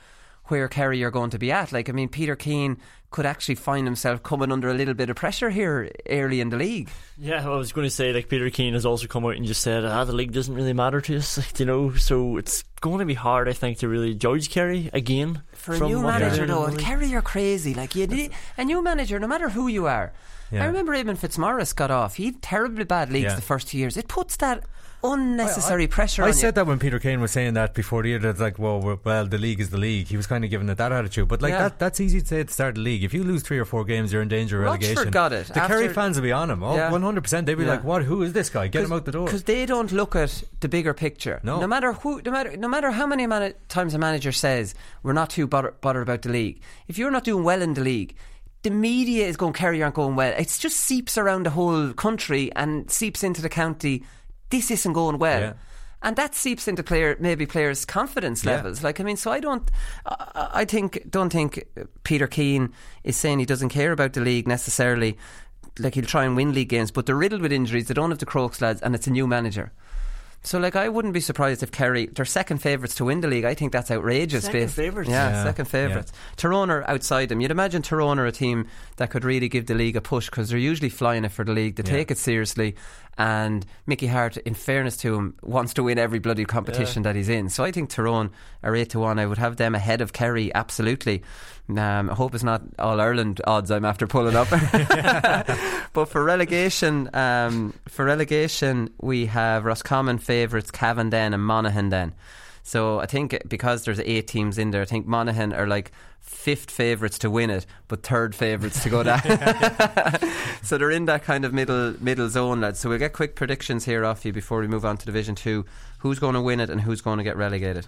where Kerry are going to be at. Like I mean, Peter Keane could actually find himself coming under a little bit of pressure here early in the league. Yeah, I was going to say like Peter Keane has also come out and just said, ah, the league doesn't really matter to us, like, you know. So it's going to be hard, I think, to really judge Kerry again For a new manager, doing in though, the league. Kerry are crazy. Like you, need, a new manager, no matter who you are. Yeah. I remember Eamon Fitzmaurice got off. He had terribly bad leagues Yeah. the first two years. It puts that unnecessary pressure on you. I on said you. that when Peter Keane was saying that before the year. That's like, well, well, the league is the league. He was kind of giving it that attitude, but like Yeah. that, that's easy to say at the start of the league. If you lose three or four games, you're in danger of Rochford relegation. got it. The Kerry fans will be on him. Oh, Yeah. 100. percent They'd be Yeah. like, "What? Who is this guy? Get him out the door." because they don't look at the bigger picture. No. No matter who, no matter no matter how many times a manager says we're not too bother, bothered about the league. If you're not doing well in the league. The media is going Kerry aren't going well. It just seeps around the whole country and seeps into the county. This isn't going well. Yeah. And that seeps into player maybe players' confidence Yeah. levels. Like I mean, so I don't, I, I think, don't think Peter Keane is saying he doesn't care about the league necessarily. Like he'll try and win league games, but they're riddled with injuries. They don't have the Crokes lads, and it's a new manager. So, like, I wouldn't be surprised if Kerry, they're second favourites to win the league. I think that's outrageous. Second based- favourites? Yeah, Yeah, second favourites. Tyrone are outside them. You'd imagine Tyrone are a team that could really give the league a push because they're usually flying it for the league. They Yeah. take it seriously. And Mickey Harte, in fairness to him, wants to win every bloody competition that he's in. So I think Tyrone are 8 to 1. I would have them ahead of Kerry, absolutely. Um, I hope it's not All Ireland odds I'm after pulling up. but for relegation, um, for relegation, we have Roscommon favourites, Cavan then and Monaghan then. So I think because there's eight teams in there, I think Monaghan are like fifth favourites to win it, but third favourites to go down. so they're in that kind of middle middle zone, lads. So we'll get quick predictions here off you before we move on to Division Two. Who's going to win it and who's going to get relegated?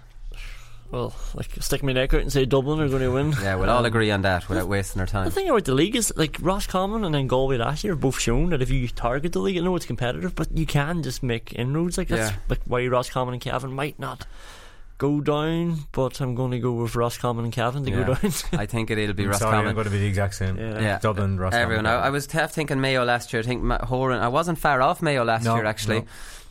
Well, like stick my neck out and say Dublin are going to win. Yeah, we'll all Um, agree on that without wasting our time. The thing about the league is like Roscommon and then Galway last year have both shown that if you target the league, I know it's competitive, but you can just make inroads. Like that's Yeah. like why Roscommon and Cavan might not go down, but I'm going to go with Roscommon and Cavan to Yeah. go down. I think it'll be I'm sorry, Roscommon. I'm going to be the exact same. Yeah. Yeah. Dublin, Roscommon. Everyone. I, I was half thinking Mayo last year. I think Horan. I wasn't far off Mayo last No, year actually,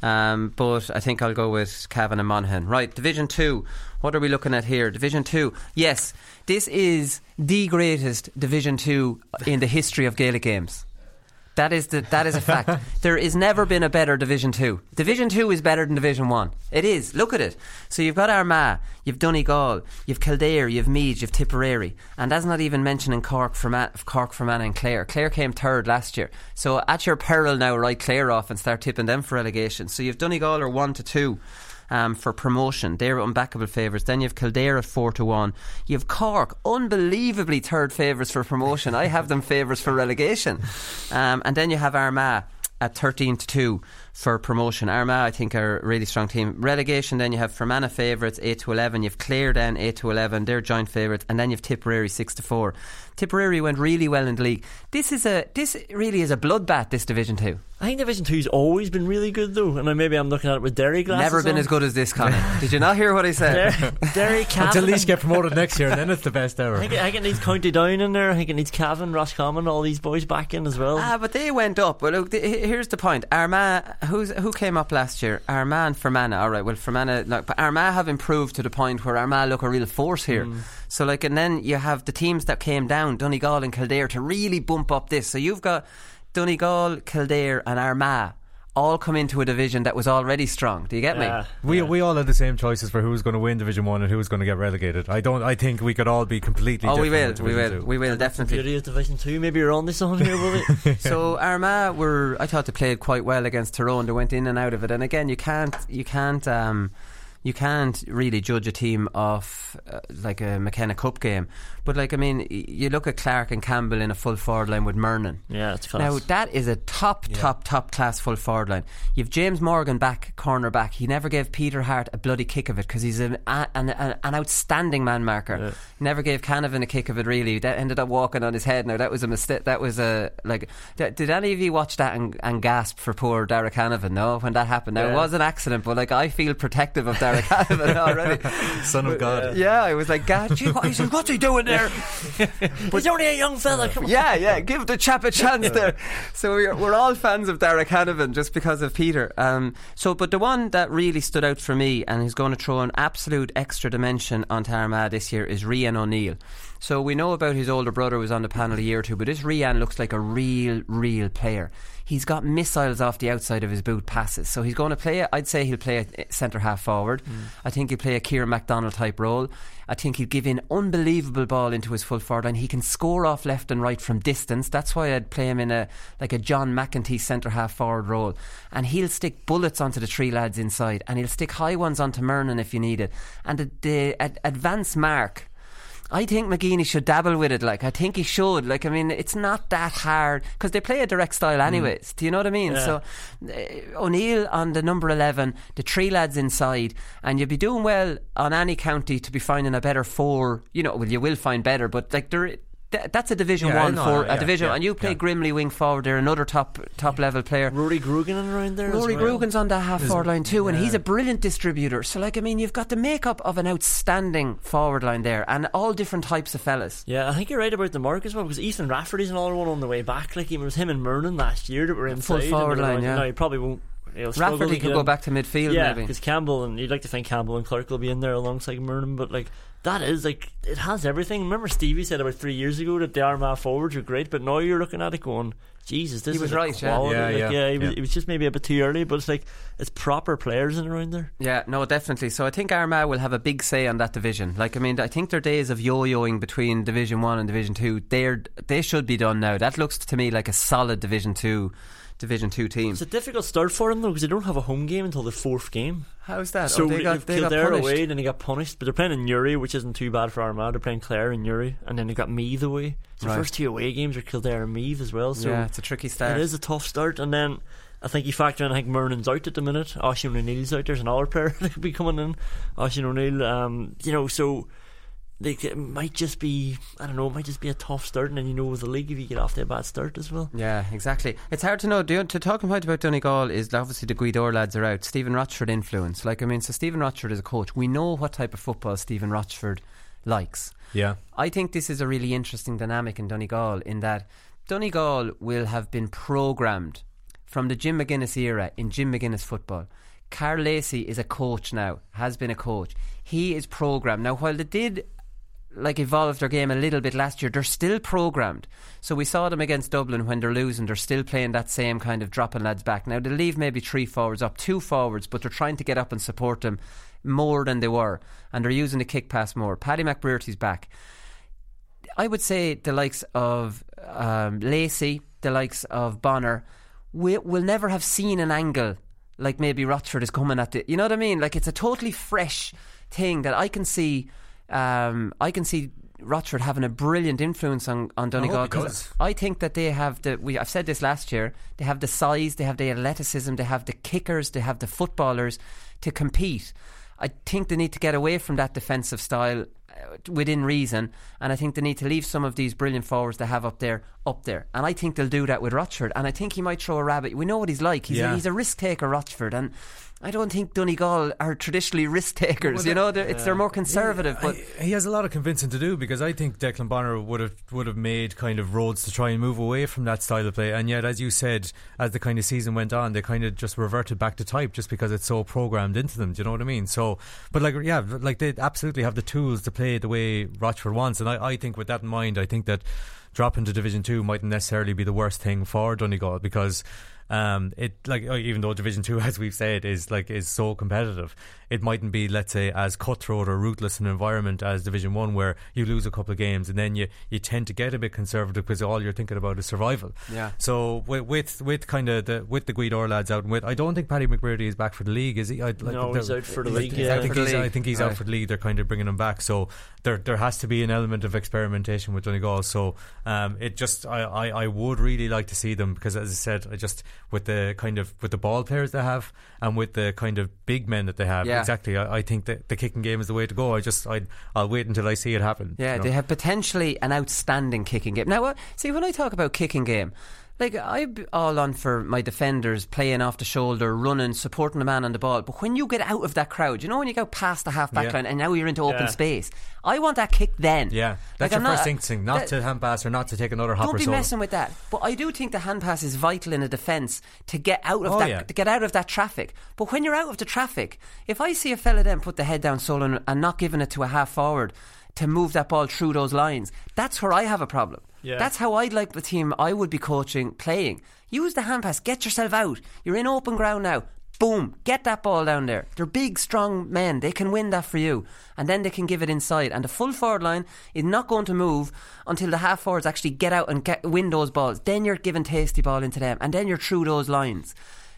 um, but I think I'll go with Cavan and Monaghan. Right, Division Two. What are we looking at here? Division Two. Yes, this is the greatest Division Two in the history of Gaelic games. That is the, that is a fact. there has never been a better Division Two. Division Two is better than Division One. It is. Look at it. So you've got Armagh, you've Donegal, you've Kildare, you've Meath, you've Tipperary, and that's not even mentioning Cork, Fermanagh, Cork, Fermanagh, and Clare. Clare came third last year. So at your peril now, write Clare off and start tipping them for relegation. So you've Donegal are one to two. Um, for promotion, they're unbackable favourites. Then you have Kildare at four to one. You have Cork, unbelievably third favourites for promotion. I have them favourites for relegation. Um, and then you have Armagh at 13 to 2 for promotion. Armagh, I think, are a really strong team. Relegation, then you have Fermanagh favourites 8 to 11. You have Clare then 8 to 11. They're joint favourites. And then you have Tipperary 6 to 4. Tipperary went really well in the league. This is a this really is a bloodbath. This Division Two. I think Division Two's always been really good though, and maybe I'm looking at it with Derry glasses. Never been on. as good as this, Colin. Did you not hear what I said? Derry, Derry Cavan. Until Leeds get promoted next year, and then it's the best ever. I think, I think it needs County Down in there. I think it needs Cavan, Roscommon, all these boys back in as well. Ah, but they went up. Well, look, th- here's the point. Armagh, who's who came up last year? Armagh and Fermanagh. All right, well, Fermanagh, like, but Armagh have improved to the point where Armagh look a real force here. Mm. So, like, and then you have the teams that came down, Donegal and Kildare, to really bump up this. So you've got Donegal, Kildare, and Armagh all come into a division that was already strong. Do you get Yeah. me? We we all had the same choices for who's going to win Division One and who's going to get relegated. I don't. I think we could all be completely. Oh, we will, we will, Two. we will definitely. Beauty of Division Two. Maybe you're on this on here, will it? so Armagh were I thought they played quite well against Tyrone. They went in and out of it, and again you can't you can't um, you can't really judge a team off uh, like a McKenna Cup game. But like I mean, you look at Clarke and Campbell in a full forward line with Murnin. Yeah, it's class. Now that is a top, yeah. top, top class full forward line. You've James Morgan back, corner back. He never gave Peter Harte a bloody kick of it because he's an, an, an, an outstanding man marker. Yeah. Never gave Canavan a kick of it really. That ended up walking on his head. Now that was a mistake. That was a like. Did any of you watch that and, and gasp for poor Darragh Canavan? No, when that happened. Now yeah. it was an accident, but like I feel protective of Darragh Canavan already. Son of God. Yeah, I was like, God, gee, what, said, what's he doing there? but he's only a young fella. yeah, yeah. Give the chap a chance there. So we're, we're all fans of Darragh Canavan just because of Peter. Um, so, but the one that really stood out for me and who's going to throw an absolute extra dimension onto Armagh this year is Rian O'Neill. So we know about his older brother who was on the panel a year or two, but this Rian looks like a real, real player. He's got missiles off the outside of his boot passes. So he's going to play, I'd say he'll play a centre half forward. Mm. I think he'll play a Kieran MacDonald type role. I think he'll give in unbelievable ball into his full forward line. He can score off left and right from distance. That's why I'd play him in a like a John McEntee centre half forward role. And he'll stick bullets onto the three lads inside, and he'll stick high ones onto Murnin if you need it. And the, the ad, advance mark I think McGeeney should dabble with it. Like I think he should. Like I mean, it's not that hard because they play a direct style mm. anyways. Mm. Do you know what I mean? Yeah. So uh, O'Neill on the number eleven, the three lads inside, and you'd be doing well on any county to be finding a better four. You know, well you will find better, but like there that's a Division yeah, One for a Division, yeah, and you play Grimley wing forward there, another top top level player. Rory Grugan around there. Rory well. Grugan's on that half forward line too, and he's a brilliant distributor. So, like, I mean, you've got the makeup of an outstanding forward line there, and all different types of fellas. Yeah, I think you're right about the mark as well, because Ethan Rafferty's another one on the way back. Like, it was him and Murnin last year that were in full forward line. Yeah, no, he probably won't Rafferty could go back to midfield, yeah, maybe. because Campbell and you'd like to think Campbell and Clarke will be in there alongside Murnin, but like that is like it has everything. Remember Stevie said about three years ago that the Armagh forwards are great, but now you're looking at it going, Jesus, this he was is right, quality. Yeah, yeah, like, yeah, yeah, was, it was just maybe a bit too early, but it's like it's proper players in around there. Yeah, no, definitely. So I think Armagh will have a big say on that division. Like, I mean, I think their days of yo-yoing between Division One and Division Two, they're they should be done now. That looks to me like a solid Division Two Division Two team. It's a difficult start for them though because they don't have a home game until the fourth game. How's that? So oh, they got, they Kildare got away, then they got punished. But they're playing in Newry, which isn't too bad for Armagh. They're playing Clare and Newry, and then they got Meath away. So right. the first two away games are Kildare and Meath as well. So yeah, it's a tricky start. It is a tough start, and then. I think you factor in. I think Murnin's out at the minute. Oisin O'Neill's out. There's another player that could be coming in. Oisin O'Neill. Um, you know, so like it might just be I don't know, it might just be a tough start, and then you know with the league if you get off to a bad start as well. Yeah, exactly. It's hard to know. Do, to talk about about Donegal is obviously the Gweedore lads are out. Stephen Rochford influence, like I mean, so Stephen Rochford is a coach. We know what type of football Stephen Rochford likes. Yeah, I think this is a really interesting dynamic in Donegal in that Donegal will have been programmed from the Jim McGuinness era in Jim McGuinness football. Karl Lacey is a coach now, has been a coach. He is programmed. Now, while they did like evolved their game a little bit last year. They're still programmed. So we saw them against Dublin when they're losing. They're still playing that same kind of dropping lads back. Now they leave maybe three forwards up, two forwards, but they're trying to get up and support them more than they were, and they're using the kick pass more. Paddy McBrearty's back. I would say the likes of um, Lacey, the likes of Bonner, we will never have seen an angle like maybe Rochford is coming at it. You know what I mean? Like it's a totally fresh thing that I can see um, I can see Rochford having a brilliant influence on, on Donegal because? I think that they have the we I've said this last year they have the size they have the athleticism they have the kickers they have the footballers to compete. I think they need to get away from that defensive style uh, within reason and I think they need to leave some of these brilliant forwards they have up there up there. And I think they'll do that with Rochford and I think he might throw a rabbit. We know what he's like. He's, yeah. a, he's a risk taker Rochford and I don't think Donegal are traditionally risk takers. Well, you know, they're, it's, they're more conservative. He, but I, he has a lot of convincing to do because I think Declan Bonner would have would have made kind of roads to try and move away from that style of play. And yet, as you said, as the kind of season went on, they kind of just reverted back to type just because it's so programmed into them. Do you know what I mean? So, but like, yeah, like they absolutely have the tools to play the way Rochford wants. And I, I think with that in mind, I think that dropping to Division Two mightn't necessarily be the worst thing for Donegal because um, it like uh, even though Division Two, as we've said, is like is so competitive, it mightn't be let's say as cutthroat or ruthless an environment as Division One, where you lose a couple of games and then you, you tend to get a bit conservative because all you're thinking about is survival. Yeah. So with with, with kind of the with the Gweedore lads out and with, I don't think Paddy McBrearty is back for the league, is he? I, like, No, he's out for the league, I think he's, I think he's Right. out for the league. They're kind of bringing him back, so there there has to be an element of experimentation with Donegal. So um, it just I, I, I would really like to see them because as I said, I just with the kind of with the ball players they have and with the kind of big men that they have, Yeah. exactly. I, I think that the kicking game is the way to go. I just I I'll wait until I see it happen. Yeah, you know. they have potentially an outstanding kicking game. Now, what, see, when I talk about kicking game, like I'm all on for my defenders playing off the shoulder, running, supporting the man on the ball. But when you get out of that crowd, you know when you go past the half back Yeah. line and now you're into open Yeah. space, I want that kick then. Yeah, Like, that's I'm your not- first instinct, not that- to hand pass or not to take another hopper Don't be solo. messing with that. But I do think the hand pass is vital in a defence to get out of Oh, that yeah. to get out of that traffic. But when you're out of the traffic, if I see a fella then put the head down solo and, and not giving it to a half forward to move that ball through those lines, that's where I have a problem. Yeah. That's how I'd like the team I would be coaching playing. Use the hand pass, get yourself out. You're in open ground now. Boom, get that ball down there. They're big, strong men. They can win that for you. And then they can give it inside. And the full forward line is not going to move until the half forwards actually get out and get, win those balls. Then you're giving tasty ball into them. And then you're through those lines.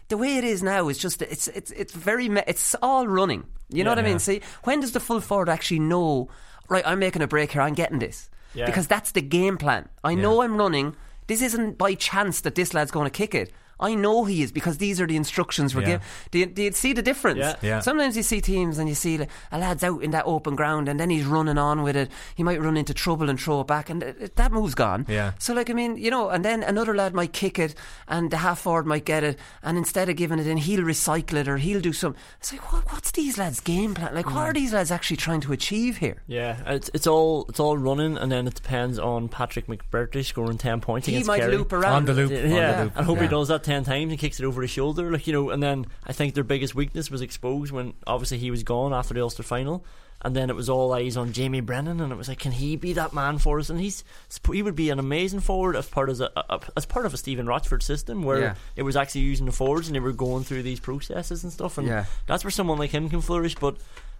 The way it is now is just, it's, it's, it's very, it's all running. You know Yeah. what I mean? Yeah. See, when does the full forward actually know, right, I'm making a break here, I'm getting this? Yeah. Because that's the game plan. I know I'm running. This isn't by chance that this lad's going to kick it. I know he is because these are the instructions we're Yeah. given. Do you, do you see the difference? Yeah. Yeah. Sometimes you see teams and you see like, a lad's out in that open ground and then he's running on with it. He might run into trouble and throw it back, and it, it- that move's gone. Yeah. So, like, I mean, you know, and then another lad might kick it and the half forward might get it, and instead of giving it in, he'll recycle it or he'll do some. It's like, what, what's these lads' game plan? Like, what are these lads actually trying to achieve here? Yeah, it's it's all it's all running, and then it depends on Patrick McBrearty scoring ten points. He against might Kerry. loop around. On the loop, Yeah, on the yeah. loop. and hope he Yeah. does that ten times and kicks it over his shoulder, like you know. And then I think their biggest weakness was exposed when obviously he was gone after the Ulster final, and then it was all eyes on Jamie Brennan, and it was like, can he be that man for us? And he's he would be an amazing forward as part of a, a as part of a Stephen Rochford system where Yeah. it was actually using the forwards and they were going through these processes and stuff, and Yeah. that's where someone like him can flourish, but.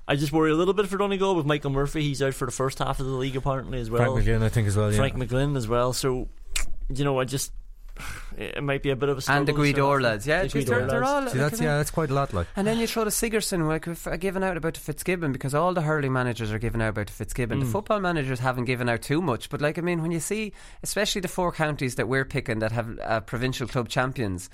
I just worry a little bit for Donegal with Michael Murphy. He's out for the first half of the league apparently as well. Frank McGlynn, I think, as well, yeah. Frank McGlynn as well. So, you know, I just it might be a bit of a. And the to Gweedore lads, yeah, The geez, they're, they're lads. all. See, like, that's yeah, that's quite a lot. Like And then you throw the Sigerson, like we've uh, given out about the Fitzgibbon because all the hurling managers are giving out about the Fitzgibbon. The Mm. football managers haven't given out too much, but like I mean, when you see, especially the four counties that we're picking that have uh, provincial club champions.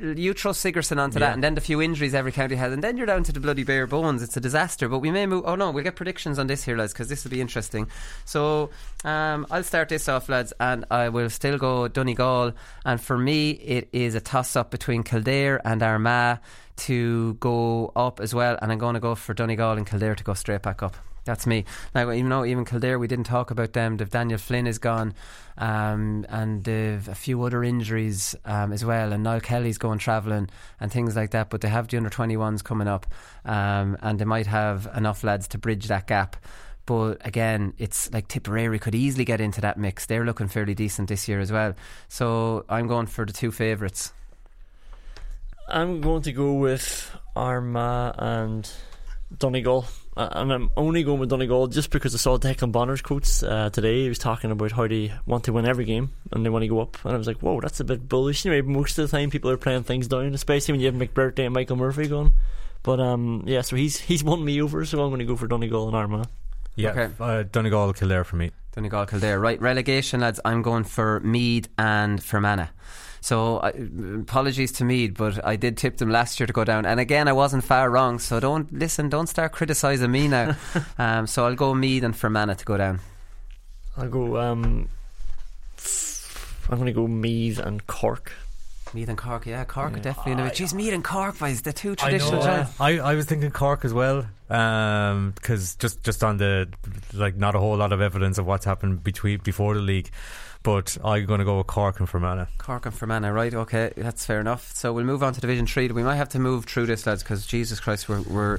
You trust Sigerson onto Yeah. that, and then the few injuries every county has, and then you're down to the bloody bare bones. It's a disaster. But we may move. Oh no, we'll get predictions on this here, lads, because this will be interesting. So um, I'll start this off, lads, and I will still go Donegal. And for me, it is a toss up between Kildare and Armagh to go up as well, and I'm going to go for Donegal and Kildare to go straight back up. That's me. Now, you know, even Kildare, we didn't talk about them. They've Daniel Flynn is gone, um, and they've a few other injuries um, as well. And Niall Kelly's going travelling and things like that. But they have the under 21s coming up, um, and they might have enough lads to bridge that gap. But again, it's like Tipperary could easily get into that mix. They're looking fairly decent this year as well. So I'm going for the two favourites. I'm going to go with Armagh and Donegal. Uh, and I'm only going with Donegal just because I saw Declan Bonner's quotes uh, today. He was talking about how they want to win every game and they want to go up. And I was like, whoa, that's a bit bullish. You know, most of the time people are playing things down, especially when you have McBrearty and Michael Murphy going. But um, yeah, so he's he's won me over, so I'm going to go for Donegal and Armagh. yeah, Okay. uh, Donegal, Kildare for me. Donegal Kildare. Right, relegation, lads. I'm going for Meath and Fermanagh. So uh, apologies to Meath, but I did tip them last year to go down, and again I wasn't far wrong. So don't listen, don't start criticising me now. um, so I'll go Meath and Fermanagh to go down. I'll go. Um, I'm going to go Meath and Cork. Meath and Cork, yeah, Cork Yeah. definitely in the Jeez, Meath and Cork, boys, the two I traditional know. giants. I, I was thinking Cork as well. because just just on the like not a whole lot of evidence of what's happened between before the league. But I'm going to go with Cork and Fermanagh. Cork and Fermanagh, right? Okay, that's fair enough. So we'll move on to Division Three. We might have to move through this, lads, because Jesus Christ, we're we're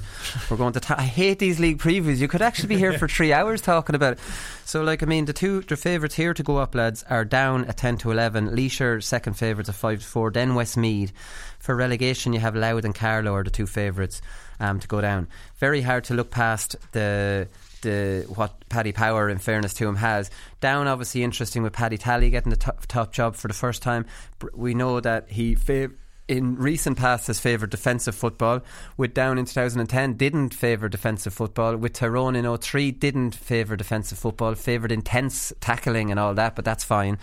we're going to. Ta- I hate these league previews. You could actually be here for three hours talking about it. So, like, I mean, the two the favourites here to go up, lads, are down at ten to eleven. Laois second favourites at five to four. Then Westmeath. For relegation, you have Louth and Carlow are the two favourites um, to go down. Very hard to look past the the what Paddy Power, in fairness to him, has. Down, obviously, interesting with Paddy Tally getting the top, top job for the first time. We know that he fav- in recent past has favoured defensive football. With Down in 2010, didn't favour defensive football. With Tyrone in 03, didn't favour defensive football, favoured intense tackling and all that, but that's fine.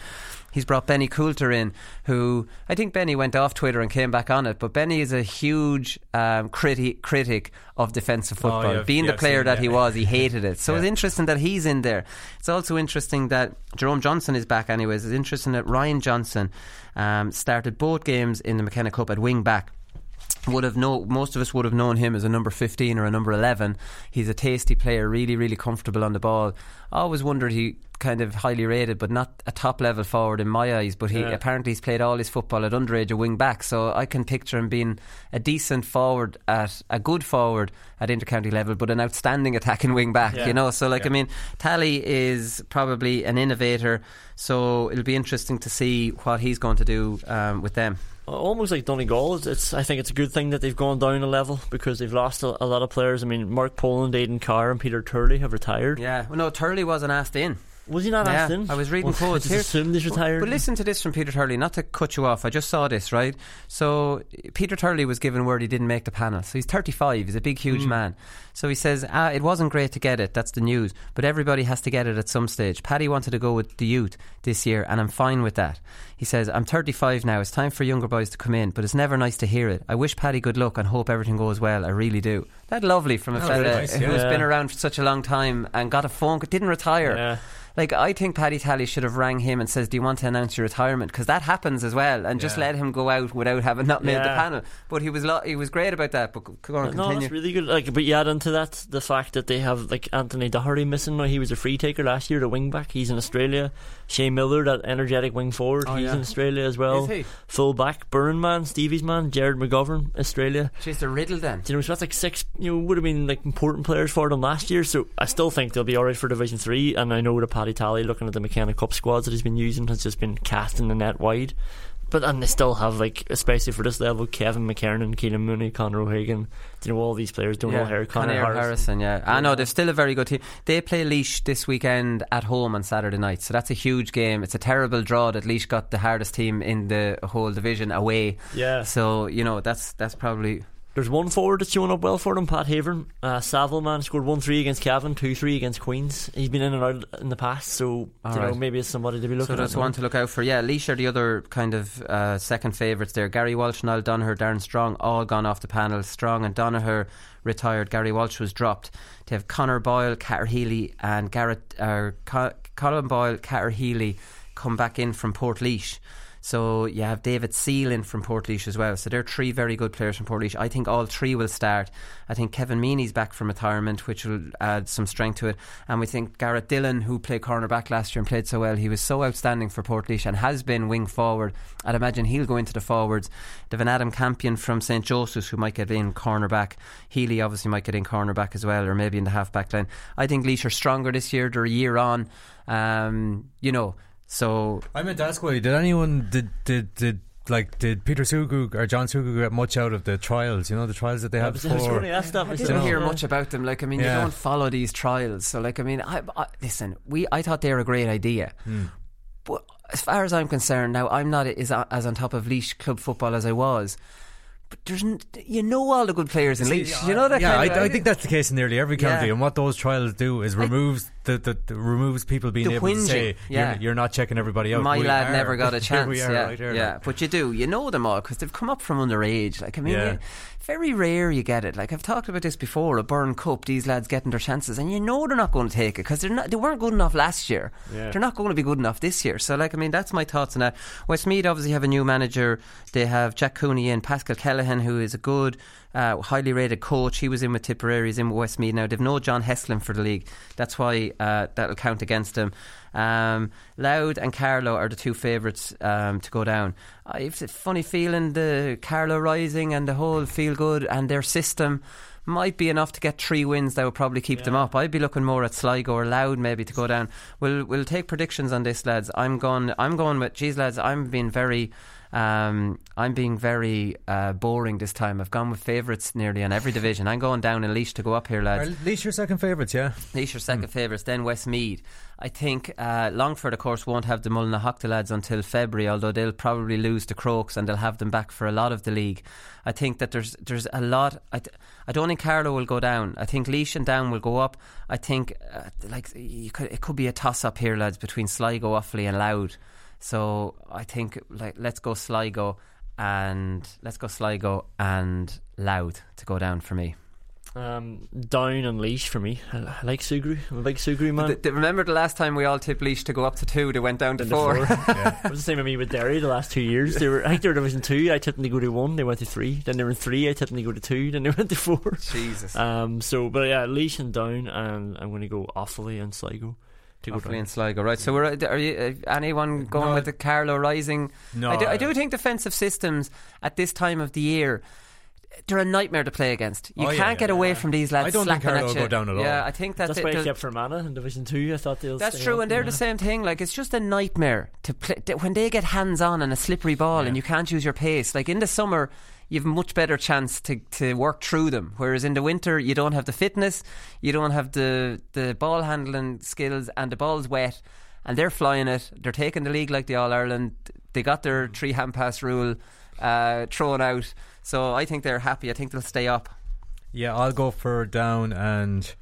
He's brought Benny Coulter in, who I think Benny went off Twitter and came back on it. But Benny is a huge um, criti- critic of defensive football. Oh, yeah, Being yeah, the player that he was, he hated it. So it's interesting that he's in there. It's also interesting that Jerome Johnston is back, anyways. It's interesting that Ryan Johnston um, started both games in the McKenna Cup at wing back would have know most of us would have known him as a number 15 or a number 11 he's a tasty player really really comfortable on the ball. I always wondered he kind of highly rated but not a top level forward in my eyes but he Yeah. apparently he's played all his football at underage a wing back. So I can picture him being a decent forward at a good forward at intercounty level but an outstanding attacking wing back Yeah. you know? So like I mean Tally is probably an innovator so it'll be interesting to see what he's going to do um, with them almost like Donegal. It's, it's I think it's a good thing that they've gone down a level because they've lost a, a lot of players. I mean, Mark Poland, Aidan Carr, and Peter Turley have retired. Yeah, well, no, Turley wasn't asked in. Was he not yeah, asked in? I was reading Well, quotes here. assumed he's retired. But listen to this from Peter Turley, not to cut you off. I just saw this, right? So Peter Turley was given word he didn't make the panel. So he's 35. He's a big, huge Mm. man. So he says, ah, it wasn't great to get it. That's the news. But everybody has to get it at some stage. Paddy wanted to go with the youth this year, and I'm fine with that. He says, I'm 35 now. It's time for younger boys to come in, but it's never nice to hear it. I wish Paddy good luck and hope everything goes well. I really do. That lovely from a Oh, fella very nice, who's yeah. been around for such a long time and got a phone, didn't retire. Yeah. Like I think Paddy Tally should have rang him and says, "Do you want to announce your retirement?" Because that happens as well, and just let him go out without having not made the panel. But he was lo- he was great about that. But go- on, no, continue. that's really good. Like, but you add into that the fact that they have like Anthony Doherty missing now. He was a free taker last year, the wing back. He's in Australia. Shane Miller, that energetic wing forward, Oh, he's yeah. in Australia as well. Full back, Burn man, Stevie's man, Gerard McGovern, Australia. She's the riddle then. Do you know, so that's like six. You know, would have been like important players for them last year. So I still think they'll be alright for Division Three. And I know that Paddy Tally, looking at the McKenna Cup squads that he's been using, has just been casting the net wide. But and they still have like, especially for this level, Kevin McKernan, Keelan Mooney, Connor O'Hagan. Do you know all these players? Don't know Harry, Connor Conor Harrison. Harrison. Yeah, I know they're still a very good team. They play Laois this weekend at home on Saturday night, so that's a huge game. It's a terrible draw that Laois got the hardest team in the whole division away. Yeah. So you know that's that's probably There's one forward that's showing up well for them, Pat Havern. Uh, Saval man scored 1 3 against Cavan, 2 3 against Queens. He's been in and out in the past, so All you know, maybe it's somebody to be So looking that's at. now. one to look out for. Yeah, Laois are the other kind of uh, second favourites there. Gary Walsh, Niall Donoher, Darren Strong, all gone off the panel. Strong and Donoher retired. Gary Walsh was dropped. They have Connor Boyle, Cahir Healy, and Garrett Co- Colin Boyle, Cahir Healy come back in from Port So you have David Seale in from Port as well. So they're three very good players from Port I think all three will start. I think Kevin Meaney's back from retirement, which will add some strength to it. And we think Garrett Dillon, who played cornerback last year and played so well, he was so outstanding for Port and has been wing forward. I'd imagine he'll go into the forwards. They've an Adam Campion from St Joseph's who might get in cornerback. Healy obviously might get in cornerback as well, or maybe in the halfback line. I think Laois are stronger this year. They're a year on. Um, you know, so I meant to ask you, did anyone did did did like did Peter Sugrue or John Sugrue get much out of the trials? You know the trials that they have. was- I was going to ask that I didn't hear much about them. Like, I mean, Yeah. you don't follow these trials. So, like, I mean, I, I listen. We, I thought they were a great idea, Hmm. but as far as I'm concerned, now I'm not as, as on top of Laois club football as I was. But there's, n- you know, all the good players in Laois. You know that. yeah, kind I, I think that's the case in nearly every county. Yeah. And what those trials do is removes the, the, the removes people being The able to say yeah. you're, you're not checking everybody out. My We lad are. never got a Here chance. we are yeah, right here yeah. But you do, you know them all because they've come up from underage. Like I mean, Yeah. Very rare you get it. Like I've talked about this before. A Byrne Cup, these lads getting their chances, and you know they're not going to take it because they're not. They weren't good enough last year. Yeah. They're not going to be good enough this year. So, like, I mean, that's my thoughts on that. Westmeath obviously have a new manager. They have Jack Cooney and Pascal Kellaghan, who is a good uh, highly rated coach. He was in with Tipperary, he's in with Westmeath now. They've no John Heslin for the league. That's why uh, that'll count against them. Um, Louth and Carlow are the two favourites um, to go down. I have a funny feeling the Carlow Rising and the whole feel good and their system might be enough to get three wins that would probably keep yeah. them up. I'd be looking more at Sligo or Louth maybe to go down. We'll we'll take predictions on this, lads. I'm going. I'm going with. Geez, lads, I'm being very. Um, I'm being very uh, boring this time. I've gone with favourites nearly on every division. I'm going down in Laois to go up here, lads. Are Laois your second favourites, yeah? Laois your second mm. favourites, then Westmeath. I think uh, Longford, of course, won't have the Mullinalaghta lads until February, although they'll probably lose the Crokes and they'll have them back for a lot of the league. I think that there's there's a lot. I, th- I don't think Carlow will go down. I think Laois and Down will go up. I think uh, like could, it could be a toss up here, lads, between Sligo, Offaly, and Louth. So I think like let's go Sligo and let's go Sligo and Louth to go down for me. Um, down and Laois for me. I, I like Sugrue. I like Sugrue, man. The, the, remember the last time we all tipped Laois to go up to two? They went down to four. four. yeah. It was the same with me with Derry the last two years. They were, I think they were Division two. I tipped them to go to one. They went to three. Then they were in three. I tipped them to go to two. Then they went to four. Jesus. Um. So, but yeah, Laois and down, and I'm going to go Offaly and Sligo to Offaly and Sligo, right? So, we're, are you uh, anyone going no, with the Carlow Rising? No, I do, I do think defensive systems at this time of the year they're a nightmare to play against. You oh, can't yeah, get away from these lads. I don't think Carlow will go down at all. Yeah, I think that that's why I kept Fermanagh in Division Two. I thought they'll. That's true, and they're the same thing. Like it's just a nightmare to play when they get hands on and a slippery ball, yeah. and you can't use your pace. Like in the summer, you've a much better chance to, to work through them. Whereas in the winter, you don't have the fitness, you don't have the the ball handling skills, and the ball's wet, and they're flying it. They're taking the league like the All Ireland. They got their three hand pass rule uh, thrown out. So I think they're happy. I think they'll stay up. Yeah, I'll go for down and.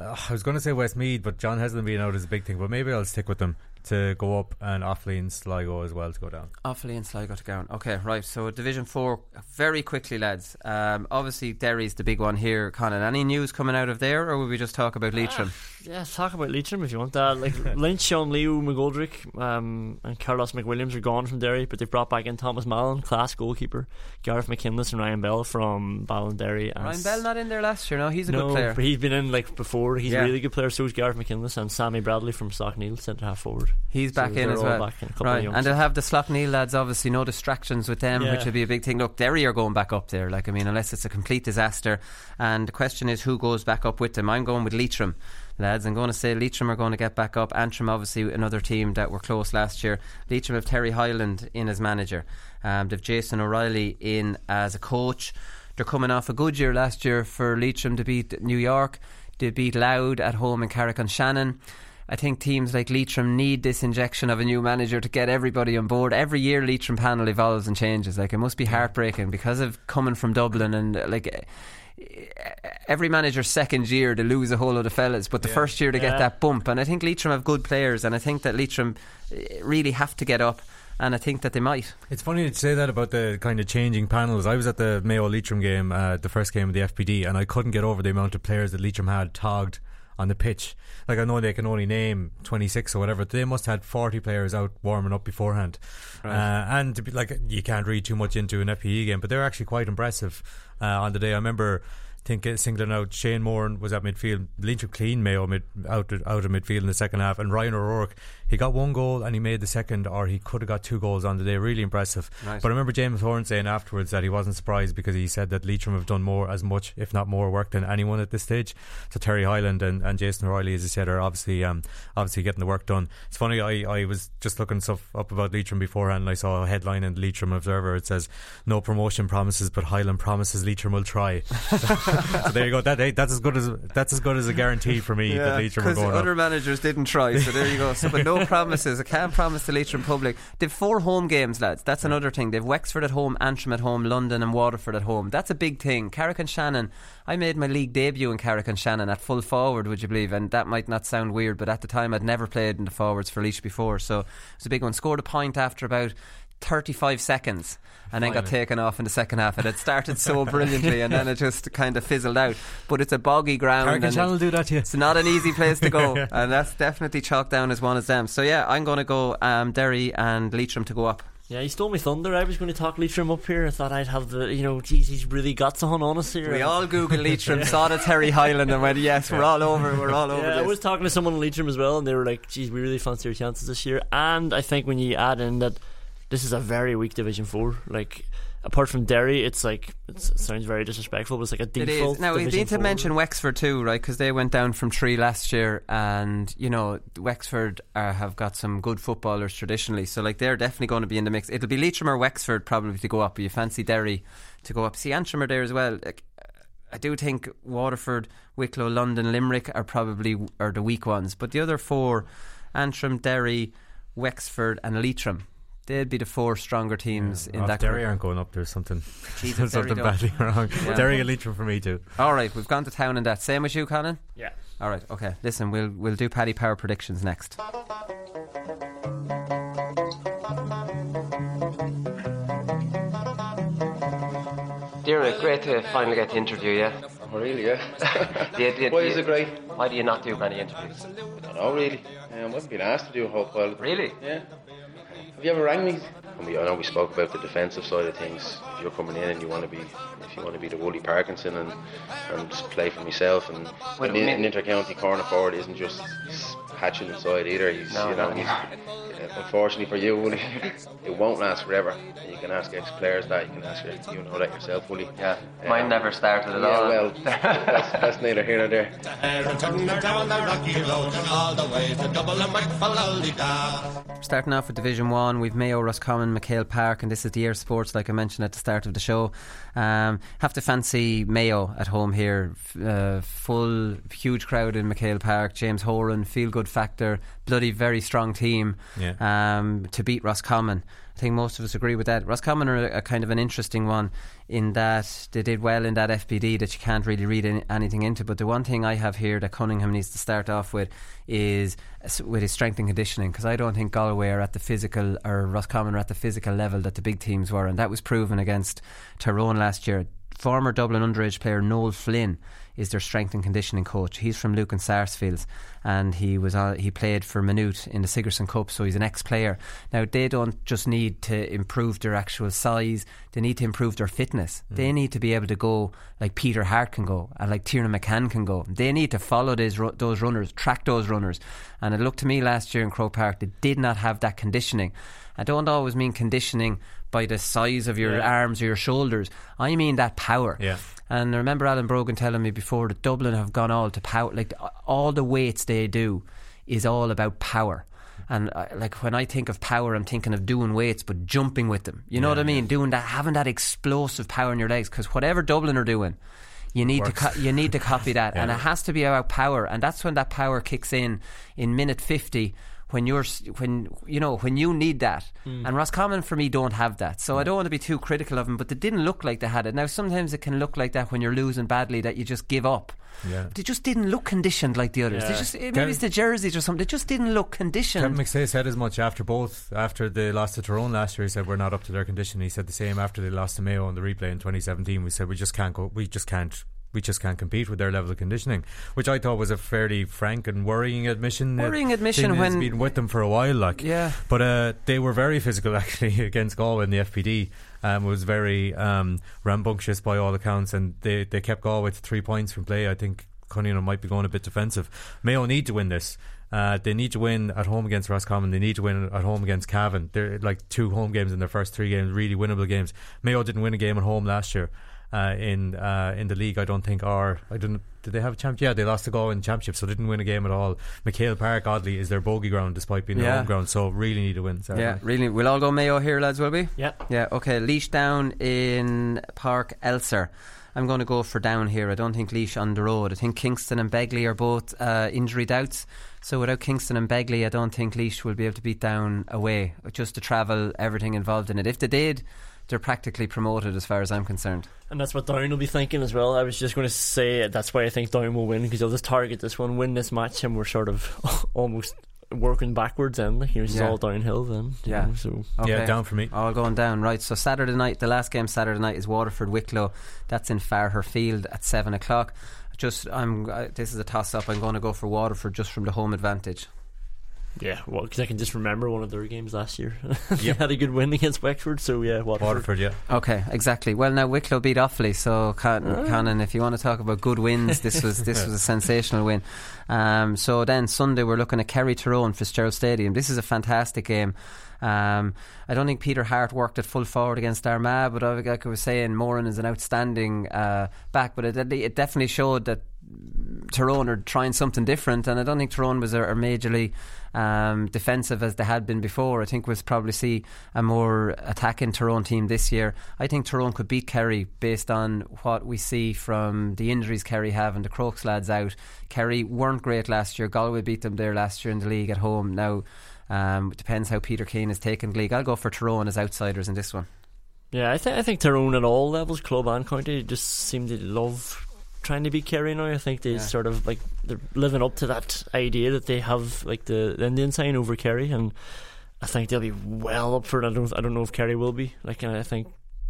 Uh, I was going to say Westmeath, but John Heslin being out is a big thing. But maybe I'll stick with them to go up, and Offaly and Sligo as well to go down. Offaly and Sligo to go down. Okay, right. So Division Four, very quickly, lads. Um, obviously, Derry's the big one here. Conan, any news coming out of there, or will we just talk about Leitrim? Uh, yeah, talk about Leitrim if you want that. Like Lynch, Sean Leo, McGoldrick, um, and Carlus McWilliams are gone from Derry, but they've brought back in Thomas Mallon, class goalkeeper, Gareth McKinless, and Ryan Bell from Ballinderry. Ryan Bell not in there last year. No, he's a no, good player. but he's been in like before. He's yeah. a really good player. So is Gareth McKinless and Sammy Bradley from Slaughtneil, centre half forward. He's back so in as well. In right, and they'll have the Slaughtneil lads. Obviously, no distractions with them, yeah. which will be a big thing. Look, Derry are going back up there. Like I mean, unless it's a complete disaster. And the question is, who goes back up with them? I'm going with Leitrim lads. I'm going to say Leitrim are going to get back up. Antrim, obviously, another team that were close last year. Leitrim have Terry Hyland in as manager. Um, they've Jason O'Reilly in as a coach. They're coming off a good year last year for Leitrim to beat New York. They beat Louth at home in Carrick-on-Shannon. I think teams like Leitrim need this injection of a new manager to get everybody on board. Every year, Leitrim panel evolves and changes. Like it must be heartbreaking because of coming from Dublin and like every manager's second year to lose a whole lot of fellas, but the yeah. first year to get that bump. And I think Leitrim have good players, and I think that Leitrim eh, really have to get up. And I think that they might. It's funny to say that about the kind of changing panels. I was at the Mayo Leitrim game, uh, the first game of the FBD, and I couldn't get over the amount of players that Leitrim had tagged on the pitch. Like I know they can only name 26 or whatever. They must have had 40 players out warming up beforehand. Right. Uh, and be, like you can't read too much into an FBD game, but they're actually quite impressive uh, on the day. I remember think singling out Shane Moore was at midfield. Leitrim clean Mayo mid, out out of midfield in the second half, and Ryan O'Rourke he got one goal and he made the second, or he could have got two goals on the day. Really impressive. Nice. But I remember James Horan saying afterwards that he wasn't surprised because he said that Leitrim have done more, as much, if not more, work than anyone at this stage. So Terry Hyland and, and Jason O'Reilly, as I said, are obviously um, obviously getting the work done. It's funny. I, I was just looking stuff up about Leitrim beforehand, and I saw a headline in the Leitrim Observer. It says, "No promotion promises, but Hyland promises Leitrim will try." so there you go. That that's as good as that's as good as a guarantee for me yeah, that Leitrim are going. Other up. managers didn't try, so there you go. So, but no promises. I can't promise the Leitrim public. They've four home games, lads. That's another thing. They've Wexford at home, Antrim at home, London and Waterford at home. That's a big thing. Carrick and Shannon. I made my league debut in Carrick and Shannon at full forward, would you believe? And that might not sound weird, but at the time I'd never played in the forwards for Laois before, so it was a big one. Scored a point after about 35 seconds and then got taken off in the second half. It had started so brilliantly and then it just kind of fizzled out. But it's a boggy ground. and Channel do that to you. It's not an easy place to go, and that's definitely chalked down as one of them. So yeah, I'm going to go um, Derry and Leitrim to go up. Yeah, he stole me thunder. I was going to talk Leitrim up here. I thought I'd have the, you know, geez, he's really got something on us here. We all Googled Leitrim, saw the Terry Hyland, and went, "Yes, we're all over. We're all over." Yeah, this. I was talking to someone in Leitrim as well, and they were like, "Geez, we really fancy our chances this year." And I think when you add in that this is a very weak Division Four, like apart from Derry, it's like it's, it sounds very disrespectful, but it's like a default. is. Now we need to four. mention Wexford too, right? Because they went down from three last year, and you know Wexford uh, have got some good footballers traditionally, so like they're definitely going to be in the mix. It'll be Leitrim or Wexford probably to go up. But you fancy Derry to go up? See Antrim are there as well. Like, I do think Waterford, Wicklow, London, Limerick are probably are the weak ones, but the other four, Antrim, Derry, Wexford, and Leitrim. They'd be the four stronger teams in If that Derry group. aren't going up. There's something, Jesus, there's something badly wrong. Yeah. Derry and Leitrim for me too. All right, we've gone to town in that. Same as you, Conan. Yeah. All right. Okay. Listen, we'll we'll do Paddy Power predictions next. Dear, great to finally get to interview you. Oh, really, yeah. Do you- do you- Why do is it great? Why do you not do many interviews? I don't know, really. Um, I've been asked to do a whole pile. Really? Yeah. Have you ever rang me? And we, I know we spoke about the defensive side of things. If you're coming in and you want to be, if you want to be the Wooly Parkinson and and just play for myself, and Well, an, an inter-county corner forward isn't just hatching inside either. He's, No, you know, no. he's, unfortunately for you, Wooly, it won't last forever. And you can ask ex-players that. You can ask your, you know that yourself, Wooly. Yeah, mine never started at yeah, all. Well, that's, that's neither here nor there. Starting off with Division One, we've Mayo, Roscommon, MacHale Park, and this is the eir Sports, like I mentioned at the start of the show. Um, have to fancy Mayo at home here. Uh, full, huge crowd in MacHale Park. James Horan, feel good factor, bloody very strong team Yeah. um, to beat Roscommon. I think most of us agree with that. Roscommon are a, a kind of an interesting one in that they did well in that FBD that you can't really read any, anything into. But the one thing I have here that Cunningham needs to start off with is with his strength and conditioning because I don't think Galway are at the physical or Roscommon are at the physical level that the big teams were, and that was proven against Tyrone last year. Former Dublin underage player Noel Flynn is their strength and conditioning coach. He's from Lucan Sarsfields, and he was on, he played for Minute in the Sigerson Cup, so he's an ex-player. Now they don't just need to improve their actual size; they need to improve their fitness. Mm. They need to be able to go like Peter Harte can go, and like Tiernan McCann can go. They need to follow those those runners, track those runners. And it looked to me last year in Croke Park they did not have that conditioning. I don't always mean conditioning by the size of your Yeah. arms or your shoulders. I mean that power. Yeah. And I remember Alan Brogan telling me before that Dublin have gone all to power. Like all the weights they do is all about power. And uh, like when I think of power, I'm thinking of doing weights, but jumping with them. You know Yeah, what I mean? Doing that, having that explosive power in your legs. Because whatever Dublin are doing, you need to co- you need to copy that, and it has to be about power. And that's when that power kicks in in minute fifty. When you're when you know when you need that, Hmm. and Roscommon for me don't have that, so I don't want to be too critical of them. But they didn't look like they had it. Now sometimes it can look like that when you're losing badly that you just give up. Yeah. They just didn't look conditioned like the others. They Yeah. just maybe Kevin- it's the jerseys or something. They just didn't look conditioned. Kevin McStay said as much after both. After they lost to Tyrone last year, he said we're not up to their condition. He said the same after they lost to Mayo on the replay in 2017. We said we just can't go. We just can't. We just can't compete with their level of conditioning, which I thought was a fairly frank and worrying admission. Worrying admission when- been with them for a while, like Yeah. But uh, they were very physical actually against Galway in the FBD. Um, it was very um, rambunctious by all accounts, and they they kept Galway to three points from play. I think Cunningham might be going a bit defensive. Mayo need to win this. Uh, they need to win at home against Roscommon. They need to win at home against Cavan. They're like two home games in their first three games, really winnable games. Mayo didn't win a game at home last year uh, in uh, in the league. I don't think. Or I don't. Did they have a champ? Yeah, they lost to Galway in the championship, so they didn't win a game at all. McHale Park, oddly, is their bogey ground despite being their Yeah. home ground. So really need a win. Saturday. Yeah, really. We'll all go Mayo here, lads, will we? Yeah. Yeah, okay. Laois down in Páirc Esler. I'm going to go for down here. I don't think Laois on the road. I think Kingston and Begley are both uh, injury doubts. So without Kingston and Begley, I don't think Laois will be able to beat down away. Just to travel, everything involved in it. If they did, they're practically promoted as far as I'm concerned. And that's what Down will be thinking as well. I was just going to say that's why I think Down will win because they'll just target this one, win this match, and we're sort of almost working backwards then. Like, it's Yeah. all downhill then. Yeah. know, so Yeah, down for me. All going down, right. So Saturday night, the last game Saturday night is Waterford Wicklow. That's in Fraher Field at 7 o'clock. Just, I'm. Uh, this is a toss up. I'm going to go for Waterford just from the home advantage. Yeah, well, because I can just remember one of their games last year. they had a good win against Wexford, so yeah, Waterford. Waterford, yeah. Okay, exactly. Well, now Wicklow beat Offaly, so Con- Ah. Conan, if you want to talk about good wins, this was this was a sensational win. Um, so then Sunday we're looking at Kerry Tyrone, Fitzgerald Stadium. This is a fantastic game. Um, I don't think Peter Harte worked at full forward against Armagh, but I- like I was saying, Moran is an outstanding uh, back. But it, it definitely showed that Tyrone are trying something different, and I don't think Tyrone was are, majorly um, defensive as they had been before. I think we'll probably see a more attacking Tyrone team this year. I think Tyrone could beat Kerry based on what we see from the injuries Kerry have and the Crokes lads out. Kerry weren't great last year. Galway beat them there last year in the league at home. Now um, it depends how Peter Keane has taken league. I'll go for Tyrone as outsiders in this one. Yeah, I think I think Tyrone at all levels, club and county, just seem to love trying to be Kerry now. I think they Yeah. sort of like they're living up to that idea that they have like the, the Indian sign over Kerry, and I think they'll be well up for it. I don't I don't know if Kerry will be. Like I think,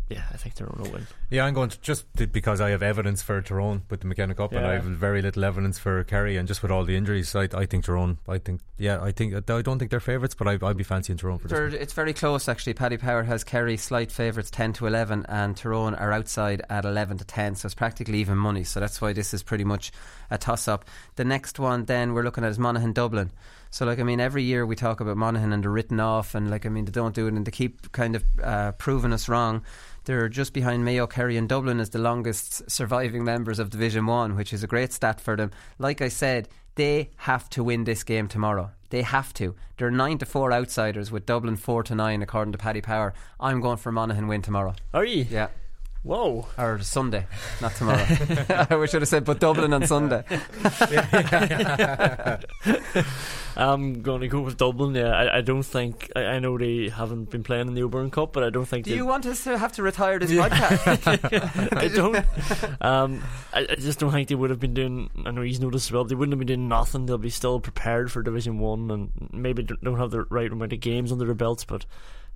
yeah, I think Tyrone will win. Yeah, I'm going to just to- because I have evidence for Tyrone with the McKenna Cup, and I have very little evidence for Kerry, and just with all the injuries, I, I think Tyrone. I think, yeah, I think I don't think they're favourites, but I, I'd be fancying Tyrone for this. One. it's very close actually. Paddy Power has Kerry slight favourites ten to eleven, and Tyrone are outside at eleven to ten. So it's practically even money. So that's why this is pretty much a toss up. The next one then we're looking at is Monaghan Dublin. So like I mean, every year we talk about Monaghan and they're written off, and like I mean they don't do it, and they keep kind of uh, proving us wrong. They're just behind Mayo, Kerry, and Dublin as the longest surviving members of Division One, which is a great stat for them. Like I said, they have to win this game tomorrow. They have to. They're nine to four outsiders with Dublin four to nine, according to Paddy Power. I'm going for Monaghan win tomorrow. Are you? Yeah. Whoa. Or Sunday, not tomorrow. I should have said, but Dublin on Sunday. I'm going to go with Dublin. Yeah, I, I don't think I, I know they haven't been playing in the O'Byrne Cup, but I don't think Do they- you want us to have to retire this podcast? I don't. Um, I, I just don't think they would have been doing. I know he's noticed as well. They wouldn't have been doing nothing. They'll be still prepared for Division One, and maybe don't don't have the right amount of games under their belts. But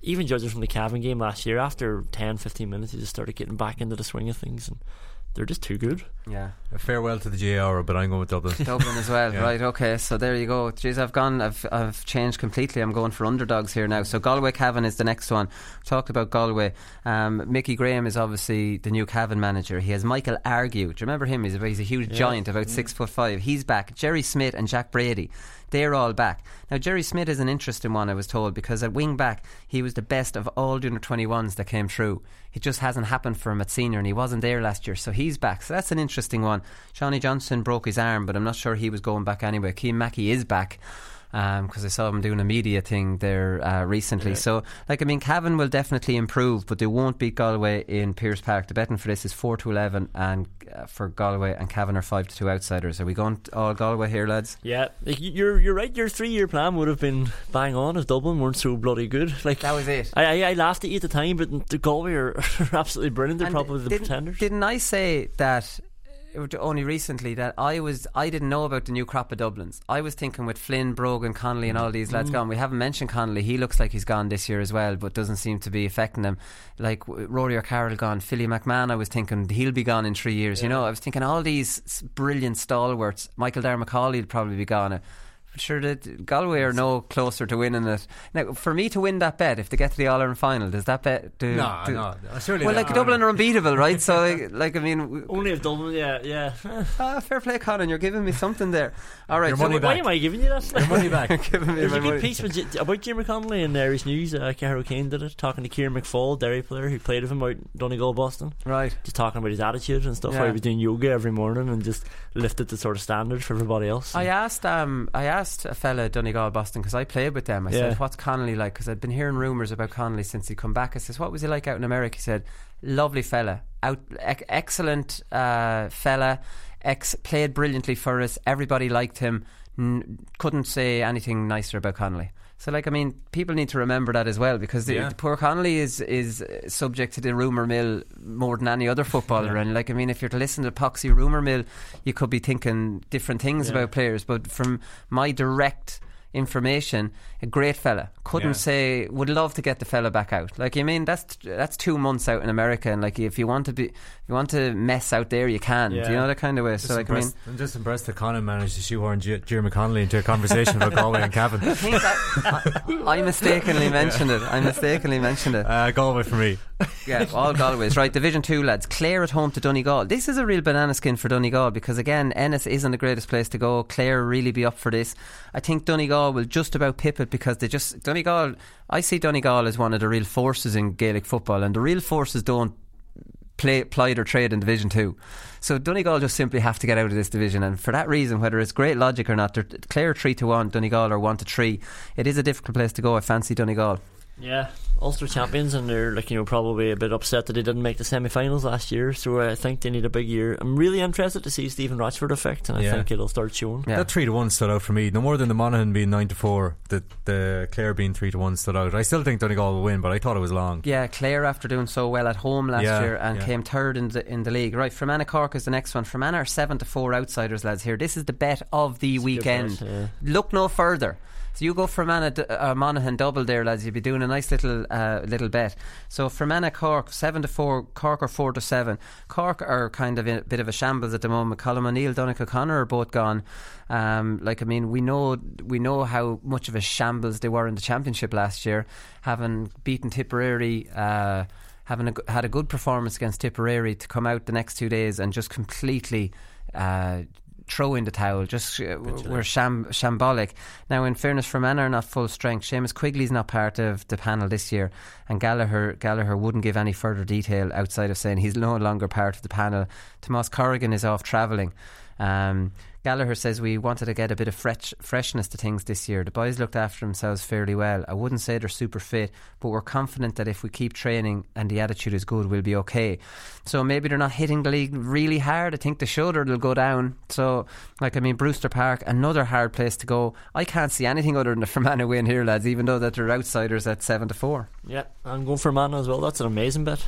even judging from the Cavan game last year, after 10, 15 minutes, they just started getting back into the swing of things, and they're just too good. Yeah. A farewell to the GAR, but I'm going with Dublin. Dublin as well, Yeah. right? Okay, so there you go. Jeez, I've gone. I've I've changed completely. I'm going for underdogs here now. So Galway Cavan is the next one. We talked about Galway. Um, Mickey Graham is obviously the new Cavan manager. He has Michael Argue. Do you remember him? He's a, he's a huge Yeah. giant, about six foot five. He's back. Jerry Smith and Jack Brady. They're all back. Now, Jerry Smith is an interesting one, I was told, because at wing back, he was the best of all under 21s that came through. It just hasn't happened for him at senior, and he wasn't there last year, so he's back. So that's an interesting one. Seanie Johnston broke his arm, but I'm not sure he was going back anyway. Keane Mackey is back. Because I saw him doing a media thing there uh, recently. Yeah. So, like, I mean, Cavan will definitely improve, but they won't beat Galway in Pierce Park. The betting for this is 4 to 11, and uh, for Galway and Cavan are 5 to 2 outsiders. Are we going all Galway here, lads? Yeah, like, you're you're right. Your three year plan would have been bang on if Dublin weren't so bloody good. Like that was it. I I, I laughed at you at the time, but the Galway are, absolutely brilliant. They're And probably the pretenders. Didn't I say that only recently that I was I didn't know about the new crop of Dublins. I was thinking with Flynn, Brogan, Connolly, and all these lads Mm. gone. We haven't mentioned Connolly. He looks like he's gone this year as well, but doesn't seem to be affecting them. Like Rory O'Carroll gone, Philly McMahon. I was thinking he'll be gone in three years. You know, I was thinking all these brilliant stalwarts. Michael Darragh Macauley will probably be gone. But sure, that Galway are no closer to winning it. Now, for me to win that bet, if they get to the All Ireland final, does that bet? Do, No, do- no, surely Well, not. like Dublin are unbeatable, right? So, like, like I mean, Only if Dublin, yeah, yeah. ah, fair play, Colin. You're giving me something there. All right, Your so money Why am I giving you that? Your money back. giving me There's my a good money. piece about Jimmy Connolly in Irish News. Uh, Cahair O'Kane did it, talking to Kieran McFall, Derry player who played with him out in Donegal, Boston. Right. Just talking about his attitude and stuff. How he was doing yoga every morning and just lifted the sort of standard for everybody else. I asked um I asked a fella Donegal Boston because I played with them. I Yeah. said, "What's Connolly like?" Because I'd been hearing rumours about Connolly since he come back. I says, "What was he like out in America?" He said, "Lovely fella, out ec- excellent uh, fella, ex played brilliantly for us. Everybody liked him. N- couldn't say anything nicer about Connolly." So, like, I mean, people need to remember that as well because the, Yeah. the poor Connolly is is uh, subject to the rumour mill more than any other footballer. And like, I mean, if you're to listen to Poxy rumour mill, you could be thinking different things Yeah. about players. But from my direct information. A great fella. Couldn't Yeah. say. Would love to get the fella back out. Like you mean that's that's two months out in America, and like if you want to be, if you want to mess out there, you can. Do you Yeah. know that kind of way? Just so like I mean, I'm just impressed that Conan managed to shoehorn J- Diarmuid Connolly into a conversation about Galway and Cavan. I I, I mistakenly mentioned it. I mistakenly mentioned it. Uh, Galway for me. Yeah, all Galways. Right, Division 2 lads. Clare at home to Donegal. This is a real banana skin for Donegal because, again, Ennis isn't the greatest place to go. Clare really be up for this. I think Donegal will just about pip it because they just. Donegal, I see Donegal as one of the real forces in Gaelic football, and the real forces don't play, ply their trade in Division 2. So Donegal just simply have to get out of this division, and for that reason, whether it's great logic or not, they're Clare 3 to 1, Donegal are 1 to 3. It is a difficult place to go. I fancy Donegal. Yeah, Ulster champions, and they're like you know probably a bit upset that they didn't make the semi-finals last year. So I think they need a big year. I'm really interested to see Stephen Rochford effect, and I Yeah. think it'll start showing. Yeah. That three to one stood out for me. No more than the Monaghan being nine to four. The the Clare being three to one stood out. I still think Donegal will win, but I thought it was long. Yeah, Clare after doing so well at home last Yeah, year and yeah. came third in the in the league. Right, Fermanagh Cork is the next one. Fermanagh are seven to four outsiders, lads. Here, this is the bet of the weekend. bet, yeah. Look no further. So you go Fermanagh uh, Monaghan double there, lads. You'll be doing a nice little uh, little bet. So Fermanagh Cork seven to four. Cork are four to seven. Cork are kind of a bit of a shambles at the moment. Colm O'Neill, Donnacha O'Connor are both gone. Um, like I mean, we know we know how much of a shambles they were in the championship last year, having beaten Tipperary. Uh, having a, had a good performance against Tipperary to come out the next two days and just completely uh, throw in the towel. Just uh, we're sham- shambolic. Now, in fairness, Fermanagh are not full strength. Seamus Quigley's not part of the panel this year, and Gallagher Gallagher wouldn't give any further detail outside of saying he's no longer part of the panel. Tomas Corrigan is off travelling. Um, Gallagher says we wanted to get a bit of fresh, freshness to things this year. The boys looked after themselves fairly well. I wouldn't say they're super fit, but we're confident that if we keep training and the attitude is good, we'll be okay. So maybe they're not hitting the league really hard. I think the shoulder they'll go down. So, like I mean, Brewster Park, another hard place to go. I can't see anything other than the Fermanagh win here, lads. Even though that they're outsiders at seven to four. Yeah, I'm going for Mana as well. That's an amazing bet.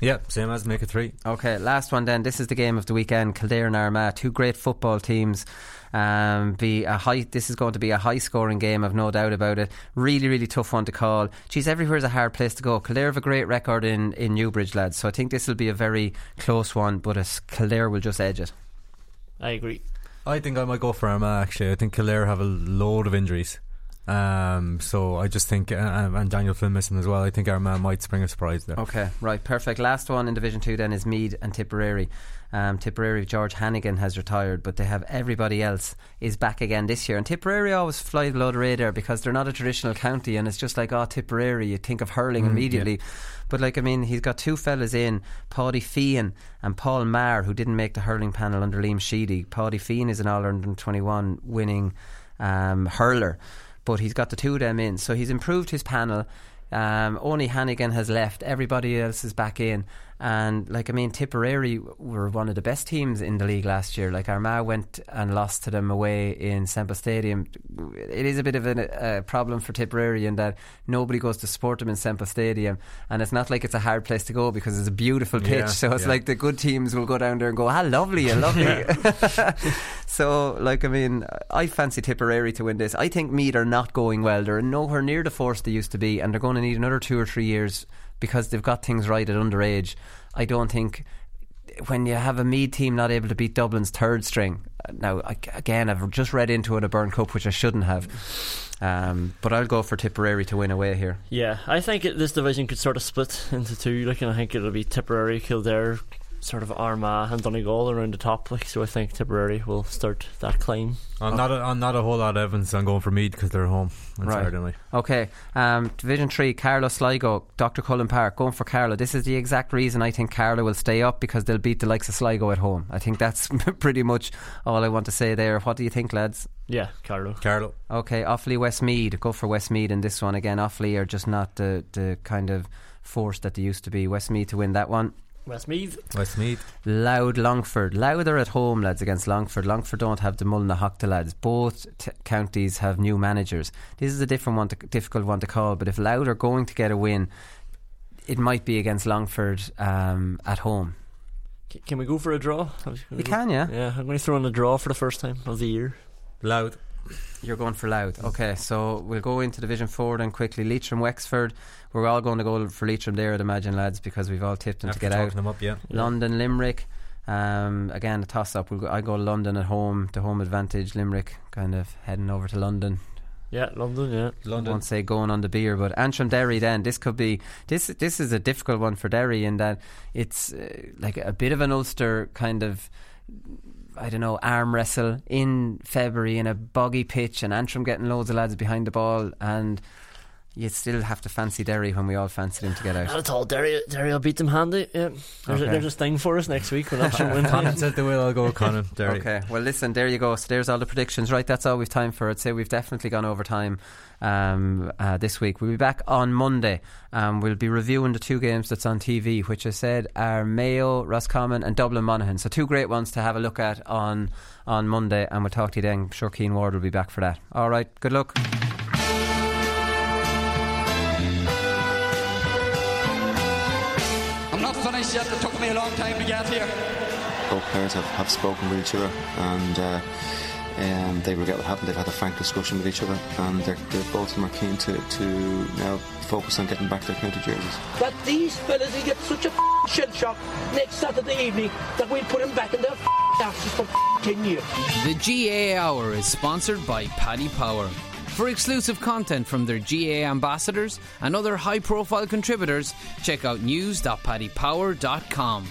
Yeah, same as make it three. Okay, last one then. This is the game of the weekend. Kildare and Armagh, two great football teams. Um, be a high. This is going to be a high scoring game. I've no doubt about it. Really, really tough one to call. Geez, everywhere's a hard place to go. Kildare have a great record in in Newbridge, lads. So I think this will be a very close one. But it's Kildare will just edge it. I agree. I think I might go for Armagh. Actually, I think Kildare have a load of injuries. Um, so I just think, uh, and Daniel Flynn missing as well. I think Armagh might spring a surprise there. Okay, right, perfect. Last one in Division Two then is Meath and Tipperary. Um, Tipperary, George Hannigan has retired, but they have everybody else is back again this year. And Tipperary always fly below the radar because they're not a traditional county, and it's just like oh Tipperary, you think of hurling Mm, immediately. But like I mean, he's got two fellas in, Paddy Feehan and Paul Marr, who didn't make the hurling panel under Liam Sheedy. Paddy Feehan is an All Ireland 21 winning um, hurler, but he's got the two of them in, so he's improved his panel. Um, only Hannigan has left. Everybody else is back in. And like I mean, Tipperary were one of the best teams in the league last year. Like Armagh went and lost to them away in Semple Stadium. It is a bit of a, a problem for Tipperary in that nobody goes to support them in Semple Stadium, and it's not like it's a hard place to go because it's a beautiful pitch. Yeah, so it's yeah. like the good teams will go down there and go, "Ah, lovely, ah, lovely." so, like I mean, I fancy Tipperary to win this. I think Meath are not going well. They're nowhere near the force they used to be, and they're going to need another two or three years because they've got things right at underage. I don't think when you have a Meath team not able to beat Dublin's third string. Now, again, I've just read into it a Byrne Cup, which I shouldn't have. Um, but I'll go for Tipperary to win away here. Yeah, I think it, this division could sort of split into two. Like, and I think it'll be Tipperary, Kildare, sort of Armagh, and Donegal around the top. Like, so I think Tipperary will start that climb. I'm not. A, I'm not a whole lot of evidence. I'm going for Meath because they're home on Right. Saturday night. Okay, um, Division 3, Carlow Sligo, Dr. Cullen Park, going for Carlow. This is the exact reason I think Carlow will stay up because they'll beat the likes of Sligo at home. I think that's pretty much all I want to say there. What do you think, lads? Yeah, Carlow. Carlow. Okay, Offaly Westmeath. Go for Westmeath in this one. Again, Offaly are just not the, the kind of force that they used to be. Westmeath to win that one. Westmeath. Westmeath. Louth Longford. Louth are at home, lads, against Longford. Longford don't have the Mullinalaghta lads. Both t- counties have new managers. This is a different one, to, difficult one to call. But if Louth are going to get a win, it might be against Longford um, at home. C- Can we go for a draw? We can, yeah. Yeah, I'm going to throw in a draw for the first time of the year. Louth. You're going for Louth. Okay, so we'll go into Division 4 then quickly. Leitrim, Wexford. We're all going to go for Leitrim there, I'd imagine, lads, because we've all tipped them After to get out. talking them up, yeah. London, Limerick. Um, again, a toss up. We'll go, I go London at home, to home advantage. Limerick kind of heading over to London. Yeah, London. Yeah, I won't say going on the beer, but Antrim Derry. Then this could be this. This is a difficult one for Derry in that it's uh, like a bit of an Ulster kind of. I don't know, arm wrestle in February in a boggy pitch, and Antrim getting loads of lads behind the ball, and you still have to fancy Derry when we all fancied him to get out. Not at all. Derry, Derry will beat them handy. Yeah. There's, Okay. a, there's a thing for us next week when Antrim win. Conan said they will. I'll go with Conan. Derry. Okay, well, listen, there you go. So there's all the predictions. Right, that's all we've time for. I'd say we've definitely gone over time um, uh, this week. We'll be back on Monday. Um, we'll be reviewing the two games that's on TV, which I said are Mayo, Roscommon, and Dublin Monaghan. So two great ones to have a look at on on Monday, and we'll talk to you then. I'm sure Keen Ward will be back for that. All right, good luck. Yet. It took me a long time to get here. Both players have, have spoken with each other and uh, um, they regret what happened. They've had a frank discussion with each other and they're, they're, both of them are keen to, to now focus on getting back their county jerseys. That these fellas will get such a shell shock next Saturday evening that we'll put them back in their asses for 10 years. The GAA Hour is sponsored by Paddy Power. For exclusive content from their GA ambassadors and other high profile contributors, check out news.paddypower.com.